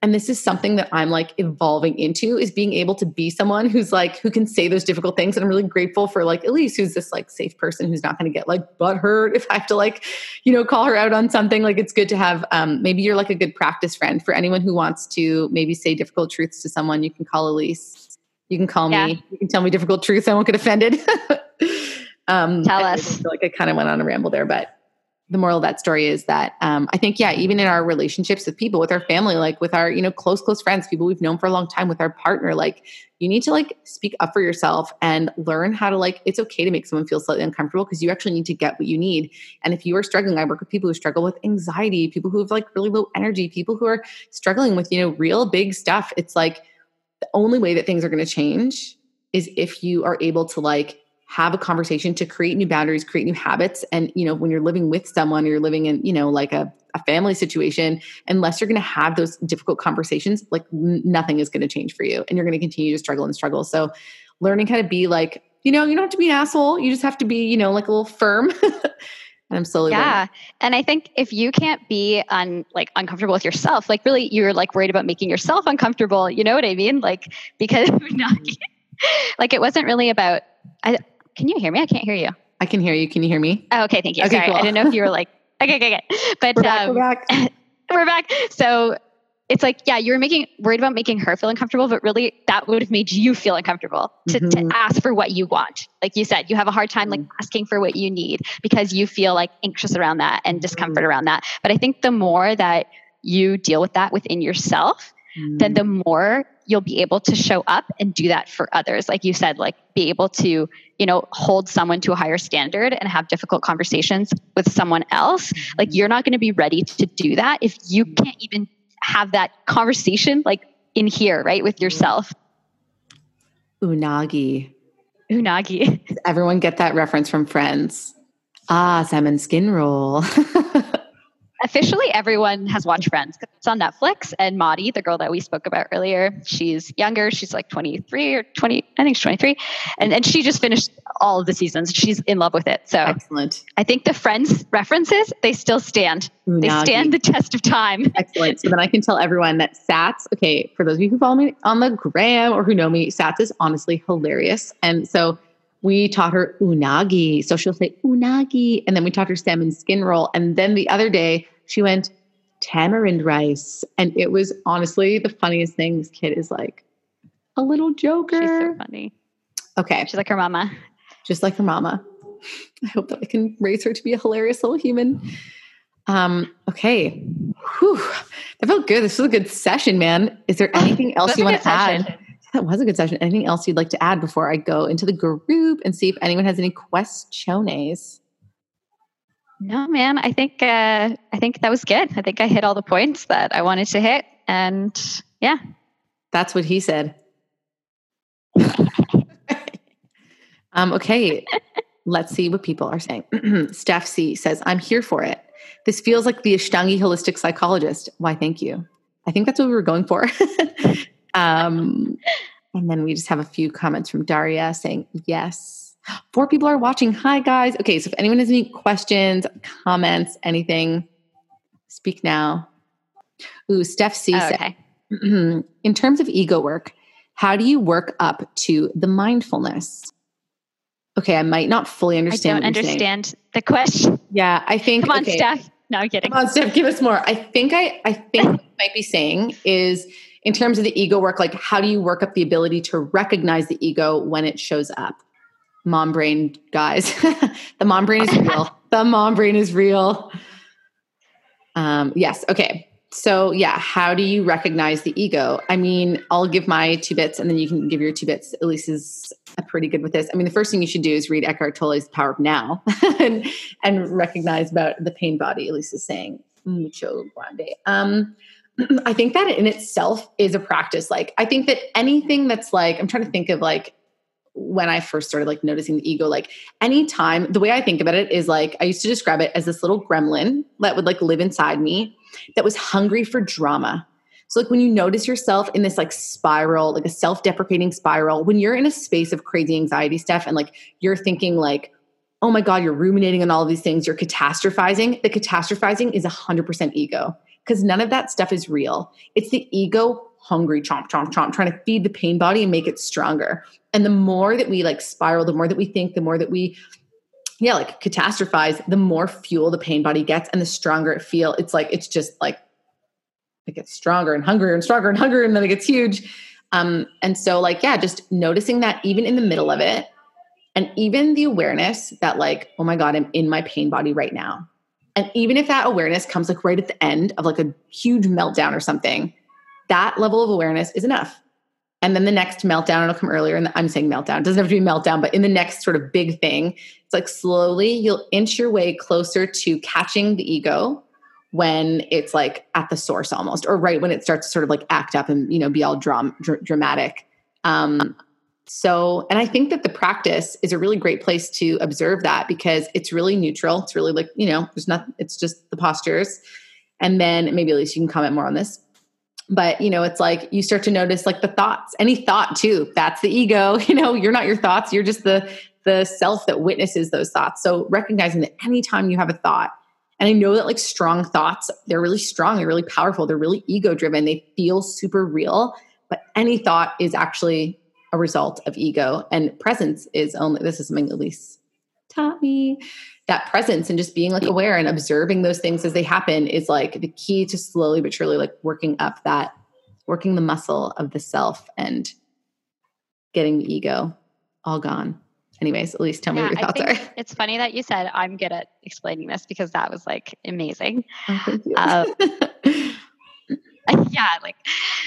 And this is something that i'm like evolving into is being able to be someone who's like who can say those difficult things and i'm really grateful for like elyse who's this like safe person who's not going to get like butt hurt if i have to like you know call her out on something. Like it's good to have um, maybe you're like a good practice friend for anyone who wants to maybe say difficult truths to someone. You can call elyse you can call yeah. me you can tell me difficult truths i won't get offended um, tell us I feel like i kind of went on a ramble there but the moral of that story is that um, I think, yeah, even in our relationships with people, with our family, like with our, you know, close, close friends, people we've known for a long time, with our partner, like you need to like speak up for yourself and learn how to like, it's okay to make someone feel slightly uncomfortable because you actually need to get what you need. And if you are struggling, I work with people who struggle with anxiety, people who have like really low energy, people who are struggling with, you know, real big stuff. It's like the only way that things are going to change is if you are able to like have a conversation to create new boundaries create new habits and you know when you're living with someone you're living in you know like a, a family situation unless you're going to have those difficult conversations like n- nothing is going to change for you and you're going to continue to struggle and struggle. So learning how to be like you know you don't have to be an asshole you just have to be you know like a little firm and i'm slowly yeah learning. and i think if you can't be un like uncomfortable with yourself like really you're like worried about making yourself uncomfortable you know what i mean like because not, like it wasn't really about I, can you hear me? I can't hear you. I can hear you. Can you hear me? Oh, okay. Thank you. Okay, Sorry. Cool. I didn't know if you were like, okay, okay, okay. But we're back. Um, we're back. we're back. So it's like, yeah, you were making worried about making her feel uncomfortable, but really that would have made you feel uncomfortable to, mm-hmm. to ask for what you want. Like you said, you have a hard time like mm-hmm. asking for what you need because you feel like anxious around that and discomfort mm-hmm. around that. But I think the more that you deal with that within yourself, mm-hmm. then the more you'll be able to show up and do that for others. Like you said, like be able to, you know, hold someone to a higher standard and have difficult conversations with someone else. Like you're not going to be ready to do that if you can't even have that conversation like in here, right, with yourself. Unagi. Unagi. Does everyone get that reference from Friends? Ah, salmon skin roll. officially everyone has watched Friends. It's on Netflix. And Maudie, the girl that we spoke about earlier, she's younger. She's like 23 or 20, I think she's 23. And, and she just finished all of the seasons. She's in love with it. So excellent. I think the Friends references, they still stand. They stand the test of time. Excellent. So then I can tell everyone that Sats, okay, for those of you who follow me on the gram or who know me, Sats is honestly hilarious. And so we taught her unagi. So she'll say unagi. And then we taught her salmon skin roll. And then the other day, she went tamarind rice. And it was honestly the funniest thing. This kid is like a little joker. She's so funny. Okay. She's like her mama. Just like her mama. I hope that I can raise her to be a hilarious little human. Um, okay. Whew. That felt good. This was a good session, man. Is there anything else you want to add? That was a good session. Anything else you'd like to add before I go into the group and see if anyone has any questions? No, man. I think uh, I think that was good. I think I hit all the points that I wanted to hit, and yeah, that's what he said. um, okay, let's see what people are saying. Steph C says, "I'm here for it. This feels like the Ashtangi holistic psychologist. Why? Thank you. I think that's what we were going for." um, and then we just have a few comments from Daria saying, "Yes." Four people are watching. Hi, guys. Okay, so if anyone has any questions, comments, anything, speak now. Ooh, Steph C. Oh, okay. Said, in terms of ego work, how do you work up to the mindfulness? Okay, I might not fully understand. I don't understand the question. Yeah, I think. Come on, okay. Steph. No, I'm kidding. Come on, Steph. Give us more. I think I. I think what might be saying is in terms of the ego work, like how do you work up the ability to recognize the ego when it shows up? Mom brain guys. the mom brain is real. the mom brain is real. Um, yes. Okay. So, yeah, how do you recognize the ego? I mean, I'll give my two bits and then you can give your two bits. Elyse is pretty good with this. I mean, the first thing you should do is read Eckhart Tolle's Power of Now and, and recognize about the pain body, Elyse is saying. Mucho grande. Um, I think that in itself is a practice. Like, I think that anything that's like, I'm trying to think of like when I first started like noticing the ego, like anytime the way I think about it is like I used to describe it as this little gremlin that would like live inside me that was hungry for drama. So like when you notice yourself in this like spiral, like a self-deprecating spiral, when you're in a space of crazy anxiety stuff and like you're thinking like, oh my God, you're ruminating on all of these things, you're catastrophizing. The catastrophizing is 100% ego because none of that stuff is real. It's the ego hungry chomp chomp chomp trying to feed the pain body and make it stronger. And the more that we like spiral the more that we think the more that we yeah like catastrophize the more fuel the pain body gets and the stronger it feel it's like it's just like it gets stronger and hungrier and stronger and hungrier and then it gets huge. Um and so like yeah just noticing that even in the middle of it and even the awareness that like oh my god i'm in my pain body right now. And even if that awareness comes like right at the end of like a huge meltdown or something that level of awareness is enough. And then the next meltdown, it'll come earlier. And I'm saying meltdown, it doesn't have to be meltdown, but in the next sort of big thing, it's like slowly you'll inch your way closer to catching the ego when it's like at the source almost, or right when it starts to sort of like act up and, you know, be all dram- dr- dramatic. Um, so, and I think that the practice is a really great place to observe that because it's really neutral. It's really like, you know, there's not, it's just the postures. And then maybe at least you can comment more on this but you know it's like you start to notice like the thoughts any thought too that's the ego you know you're not your thoughts you're just the the self that witnesses those thoughts. So recognizing that anytime you have a thought and i know that like strong thoughts they're really strong they're really powerful they're really ego driven they feel super real but any thought is actually a result of ego and presence is only this is something elyse taught me that presence and just being like aware and observing those things as they happen is like the key to slowly but surely like working up that working the muscle of the self and getting the ego all gone. Anyways at least tell yeah, me what your thoughts are. it's funny that you said i'm good at explaining this because that was like amazing. Oh, uh, yeah like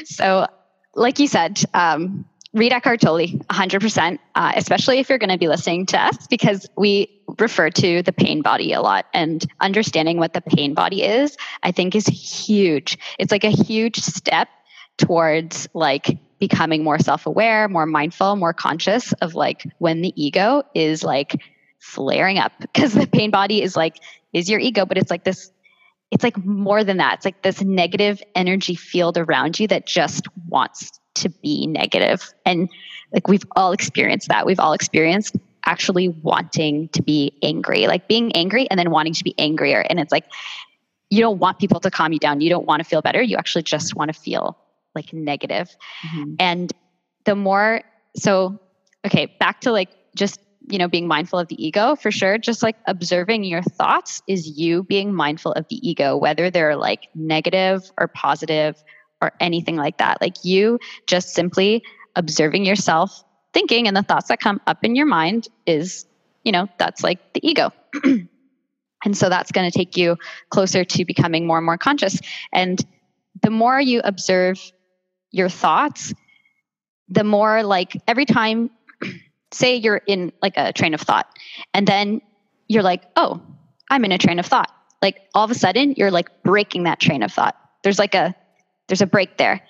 so like you said um, read Eckhart Tolle 100%, uh, especially if you're going to be listening to us, because we refer to the pain body a lot. And understanding what the pain body is, I think, is huge. It's like a huge step towards like becoming more self-aware more mindful more conscious of like when the ego is like flaring up because the pain body is like is your ego but it's like this it's like more than that it's like this negative energy field around you that just wants to be. And like we've all experienced that. We've all experienced actually wanting to be angry, like being angry and then wanting to be angrier. And it's like, you don't want people to calm you down. You don't want to feel better. You actually just want to feel like negative. Mm-hmm. And the more, so, okay, back to like just, you know, being mindful of the ego for sure. Just like observing your thoughts is you being mindful of the ego, whether they're like negative or positive or anything like that. Like you just simply observing yourself thinking and the thoughts that come up in your mind is, you know, that's like the ego. and so that's going to take you closer to becoming more and more conscious. And the more you observe your thoughts, the more like every time, say you're in like a train of thought, and then you're like, oh, I'm in a train of thought. Like all of a sudden, you're like breaking that train of thought. There's like a there's a break there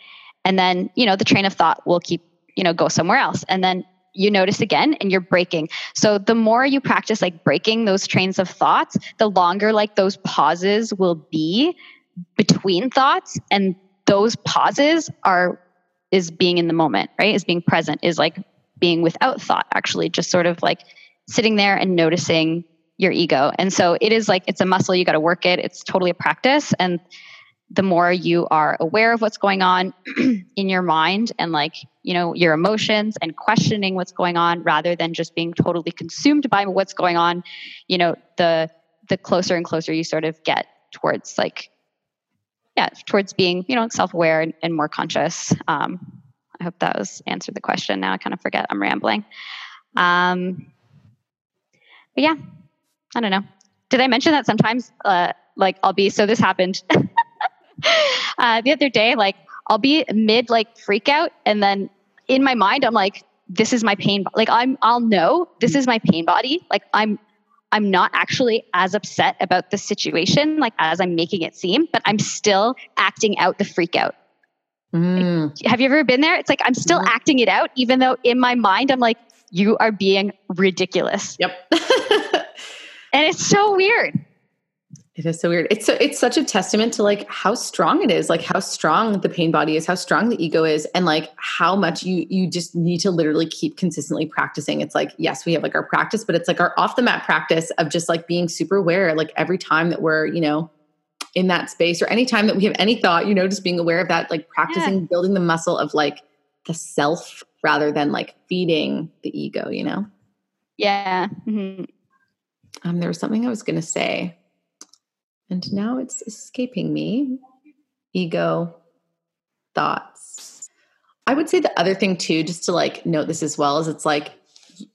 and then you know the train of thought will keep you know go somewhere else. And then you notice again and you're breaking. So the more you practice like breaking those trains of thoughts the longer like those pauses will be between thoughts. And those pauses are is being in the moment right? Is being present is like being without thought actually just sort of like sitting there and noticing your ego. And so it is like it's a muscle. You got to work it. It's totally a practice. And the more you are aware of what's going on in your mind and like you know your emotions and questioning what's going on rather than just being totally consumed by what's going on you know the the closer and closer you sort of get towards like yeah towards being you know self-aware and, and more conscious. Um, i hope that was answered the question. Now i kind of forget i'm rambling. Um, but yeah i don't know. Did i mention that sometimes uh, like i'll be so this happened uh, the other day, like I'll be mid like freak out, and then in my mind, I'm like, this is my pain. Like I'm, I'll know this is my pain body. Like I'm, I'm not actually as upset about the situation, like as I'm making it seem, but I'm still acting out the freak out. Mm. Like, have you ever been there? It's like I'm still mm. acting it out, even though in my mind I'm like, you are being ridiculous. Yep. and it's so weird. It is so weird. It's so, it's such a testament to like how strong it is, like how strong the pain body is, how strong the ego is, and like how much you you just need to literally keep consistently practicing. It's like yes, we have like our practice, but it's like our off the mat practice of just like being super aware, like every time that we're you know in that space or anytime that we have any thought, you know, just being aware of that, like practicing yeah. building the muscle of like the self rather than like feeding the ego, you know. Yeah. Mm-hmm. Um, there was something I was going to say and now it's escaping me. Ego, thoughts. I would say the other thing too, just to like note this as well, is it's like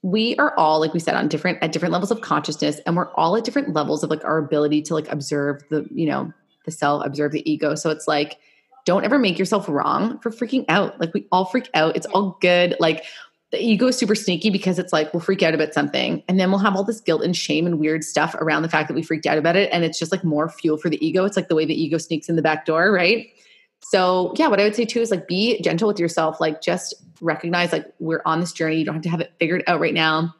we are all, like we said, on different at different levels of consciousness, and we're all at different levels of like our ability to like observe the, you know, the self, observe the ego. So it's like, don't ever make yourself wrong for freaking out. Like we all freak out. It's all good. Like the ego is super sneaky because it's like we'll freak out about something. And then we'll have all this guilt and shame and weird stuff around the fact that we freaked out about it. And it's just like more fuel for the ego. It's like the way the ego sneaks in the back door right? So yeah what i would say too is like be gentle with yourself. Like just recognize like we're on this journey. You don't have to have it figured out right now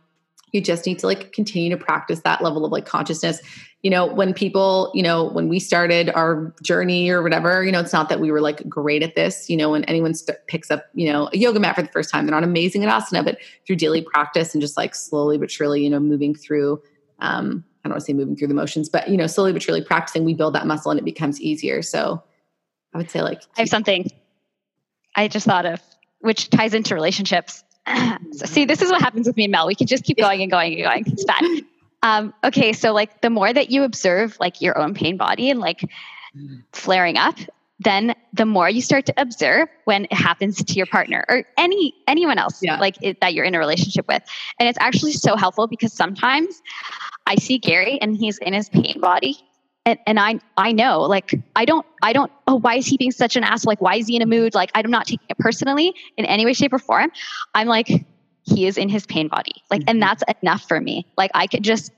you just need to like continue to practice that level of like consciousness. You know when people you know when we started our journey or whatever you know it's not that we were like great at this you know when anyone st- picks up you know a yoga mat for the first time they're not amazing at asana but through daily practice and just like slowly but surely you know moving through um i don't want to say moving through the motions but you know slowly but surely practicing we build that muscle and it becomes easier. So i would say like i have something. I just thought of which ties into relationships so see, this is what happens with me and Mel. We can just keep going and going and going. It's bad. Um, okay, so like the more that you observe like your own pain body and like flaring up, then the more you start to observe when it happens to your partner or any anyone else Yeah. like it, that you're in a relationship with and it's actually so helpful because sometimes i see gary and he's in his pain body and, and i i know like i don't i don't oh why is he being such an asshole? Like why is he in a mood? Like i'm not taking it personally in any way shape or form. I'm like he is in his pain body. Like and mm-hmm. that's enough for me. Like i could just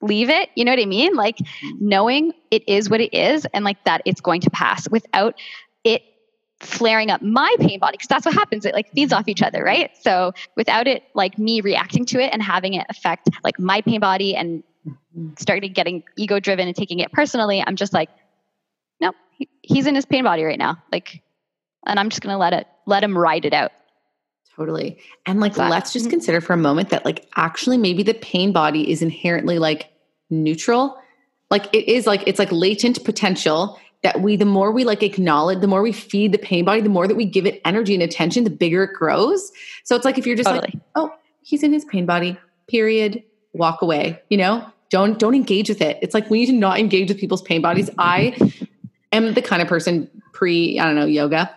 leave it you know what i mean? Like mm-hmm. knowing it is what it is and like that it's going to pass without it flaring up my pain body because that's what happens. It like feeds off each other right? So without it like me reacting to it and having it affect like my pain body and started getting ego driven and taking it personally i'm just like nope he, he's in his pain body right now like and i'm just gonna let it let him ride it out Totally. And like, Exactly. let's just Mhm. consider for a moment that, like, actually, maybe the pain body is inherently like neutral. Like, it is like, it's like latent potential that we, the more we like acknowledge, the more we feed the pain body, the more that we give it energy and attention, the bigger it grows. So it's like, if you're just like, oh, he's in his pain body, period, walk away, you know? Don't don't engage with it. It's like we need to not engage with people's pain bodies. Mm-hmm. I am the kind of person pre, I don't know, yoga.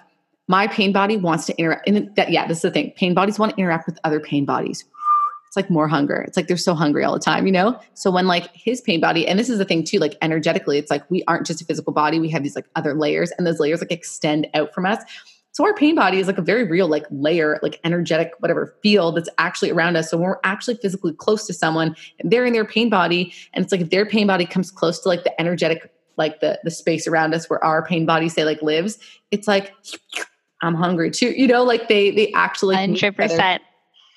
My pain body wants to interact. And that, yeah, this is the thing. Pain bodies want to interact with other pain bodies. It's like more hunger. It's like they're so hungry all the time, you know? So when like his pain body, and this is the thing too, like energetically, it's like we aren't just a physical body. We have these like other layers, and those layers like extend out from us. So our pain body is like a very real like layer, like energetic, whatever field that's actually around us. So when we're actually physically close to someone, they're in their pain body, and it's like if their pain body comes close to like the energetic, like the the space around us where our pain body say like lives, it's like I'm hungry too. You know, like they they actually hundred percent.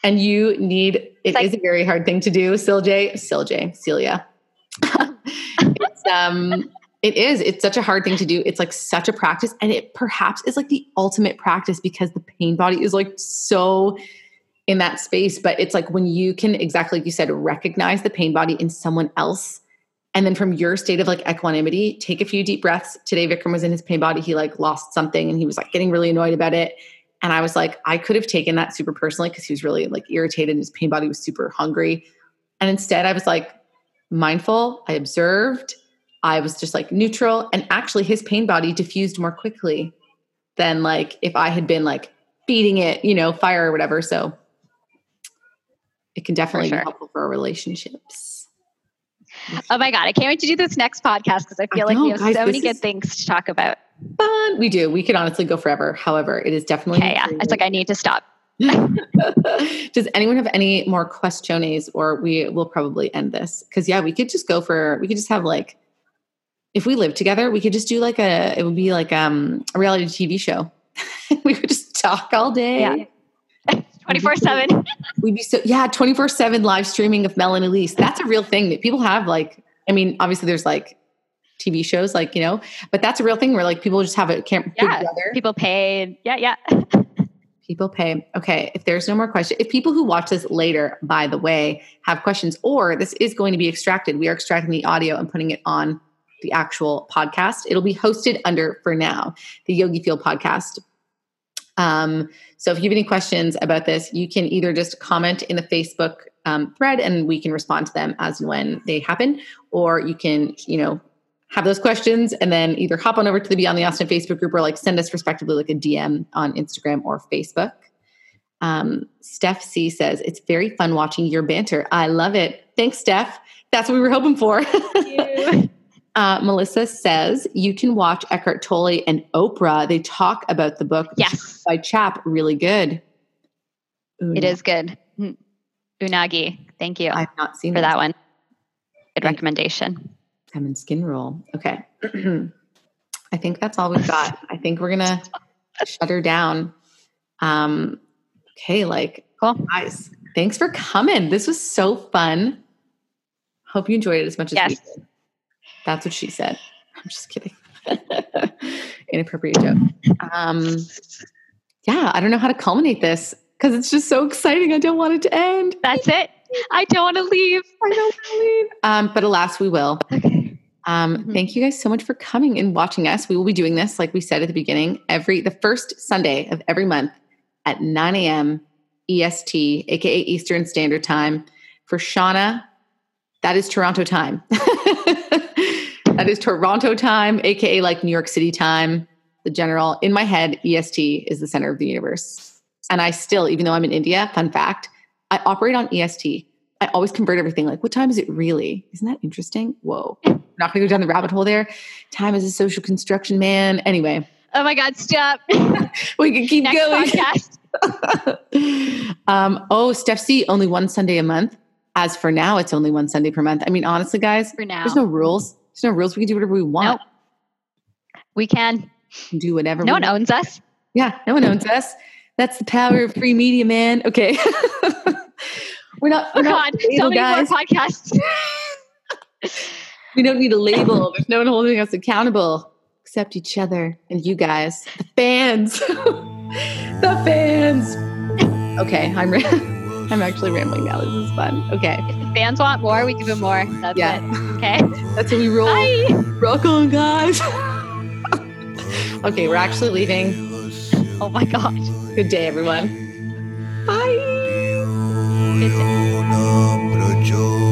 And you need it is like- a very hard thing to do, Silje, Silje, Celia. it's um it is. It's such a hard thing to do. It's like such a practice. And it perhaps is like the ultimate practice because the pain body is like so in that space. But it's like when you can exactly like you said, recognize the pain body in someone else. And then from your state of like equanimity, take a few deep breaths. Today, Vikram was in his pain body. He like lost something and he was like getting really annoyed about it. And I was like, I could have taken that super personally because he was really like irritated and his pain body was super hungry. And instead, I was like mindful. I observed. I was just like neutral. And actually, his pain body diffused more quickly than like if I had been like feeding it, you know, fire or whatever. So it can definitely sure. be helpful for our relationships. Oh my god, I can't wait to do this next podcast because I feel like know, we have guys, so many good things to talk about. Fun. We do. We could honestly go forever. However, it is definitely. Okay, yeah, it's like I need to stop. Does anyone have any more questiones or we will probably end this? Because yeah, we could just go for we could just have like if we lived together, we could just do like a it would be like um a reality TV show. we would just talk all day. Yeah. 24 7. We'd be so yeah, 24-7 live streaming of Mel and Elyse. That's a real thing that people have like I mean, obviously there's like TV shows like, you know, but that's a real thing where like people just have a camp Yeah. together. People pay. Yeah, yeah. People pay. Okay. If there's no more question, if people who watch this later, by the way, have questions, or this is going to be extracted, we are extracting the audio and putting it on the actual podcast. It'll be hosted under, for now, the Yogi Fuel podcast. Um, so if you have any questions about this, you can either just comment in the Facebook um, thread and we can respond to them as and when they happen, or you can, you know, have those questions and then either hop on over to the Beyond the Austin Facebook group or like send us respectively like a DM on Instagram or Facebook. Um, Steph C says, It's very fun watching your banter. I love it. Thanks, Steph. That's what we were hoping for. uh, Melissa says, You can watch Eckhart Tolle and Oprah. They talk about the book yes, by Chap. Really good. it is good. Mm. Unagi. Thank you I've not seen for it. that one. Good recommendation. Lemon skin roll. Okay. I think that's all we've got. I think we're gonna shut her down. Um, okay, like Cool. guys, thanks for coming. This was so fun. Hope you enjoyed it as much as we did. That's what she said. I'm just kidding. Inappropriate joke. Um, yeah, I don't know how to culminate this because it's just so exciting. I don't want it to end. That's it. I don't want to leave. I don't want to leave. Um, but alas, we will. Okay. Um, Mhm. Thank you guys so much for coming and watching us. We will be doing this, like we said at the beginning, every the first Sunday of every month at 9 a.m. EST, aka Eastern Standard Time. For Shauna, that is Toronto time. That is Toronto time, aka like New York City time. The general in my head, EST is the center of the universe. And I still, even though I'm in India, fun fact, I operate on EST. I always convert everything like, what time is it really? Isn't that interesting? Whoa. I'm not going to go down the rabbit hole there. Time is a social construction, man. Anyway. Oh my God, stop. we can keep Next going. podcast. um, oh, Steph C, only one Sunday a month. As for now, it's only one Sunday per month. I mean, honestly, guys, For now. there's no rules. There's no rules. We can do whatever we want. we can. We can do whatever No one owns us. Yeah, no one owns us. That's the power of free media, man. Okay. we're not, Oh we're not God, so many more podcasts. We don't need a label. There's no one holding us accountable except each other and you guys, the fans. the fans. Okay, I'm ra- I'm actually rambling now. This is fun. Okay, If the fans want more, we give them more. That's Yeah. it. Okay. that's how we roll. Bye. Rock on, guys. okay, we're actually leaving. Oh my God. Good day, everyone. Bye. Good day.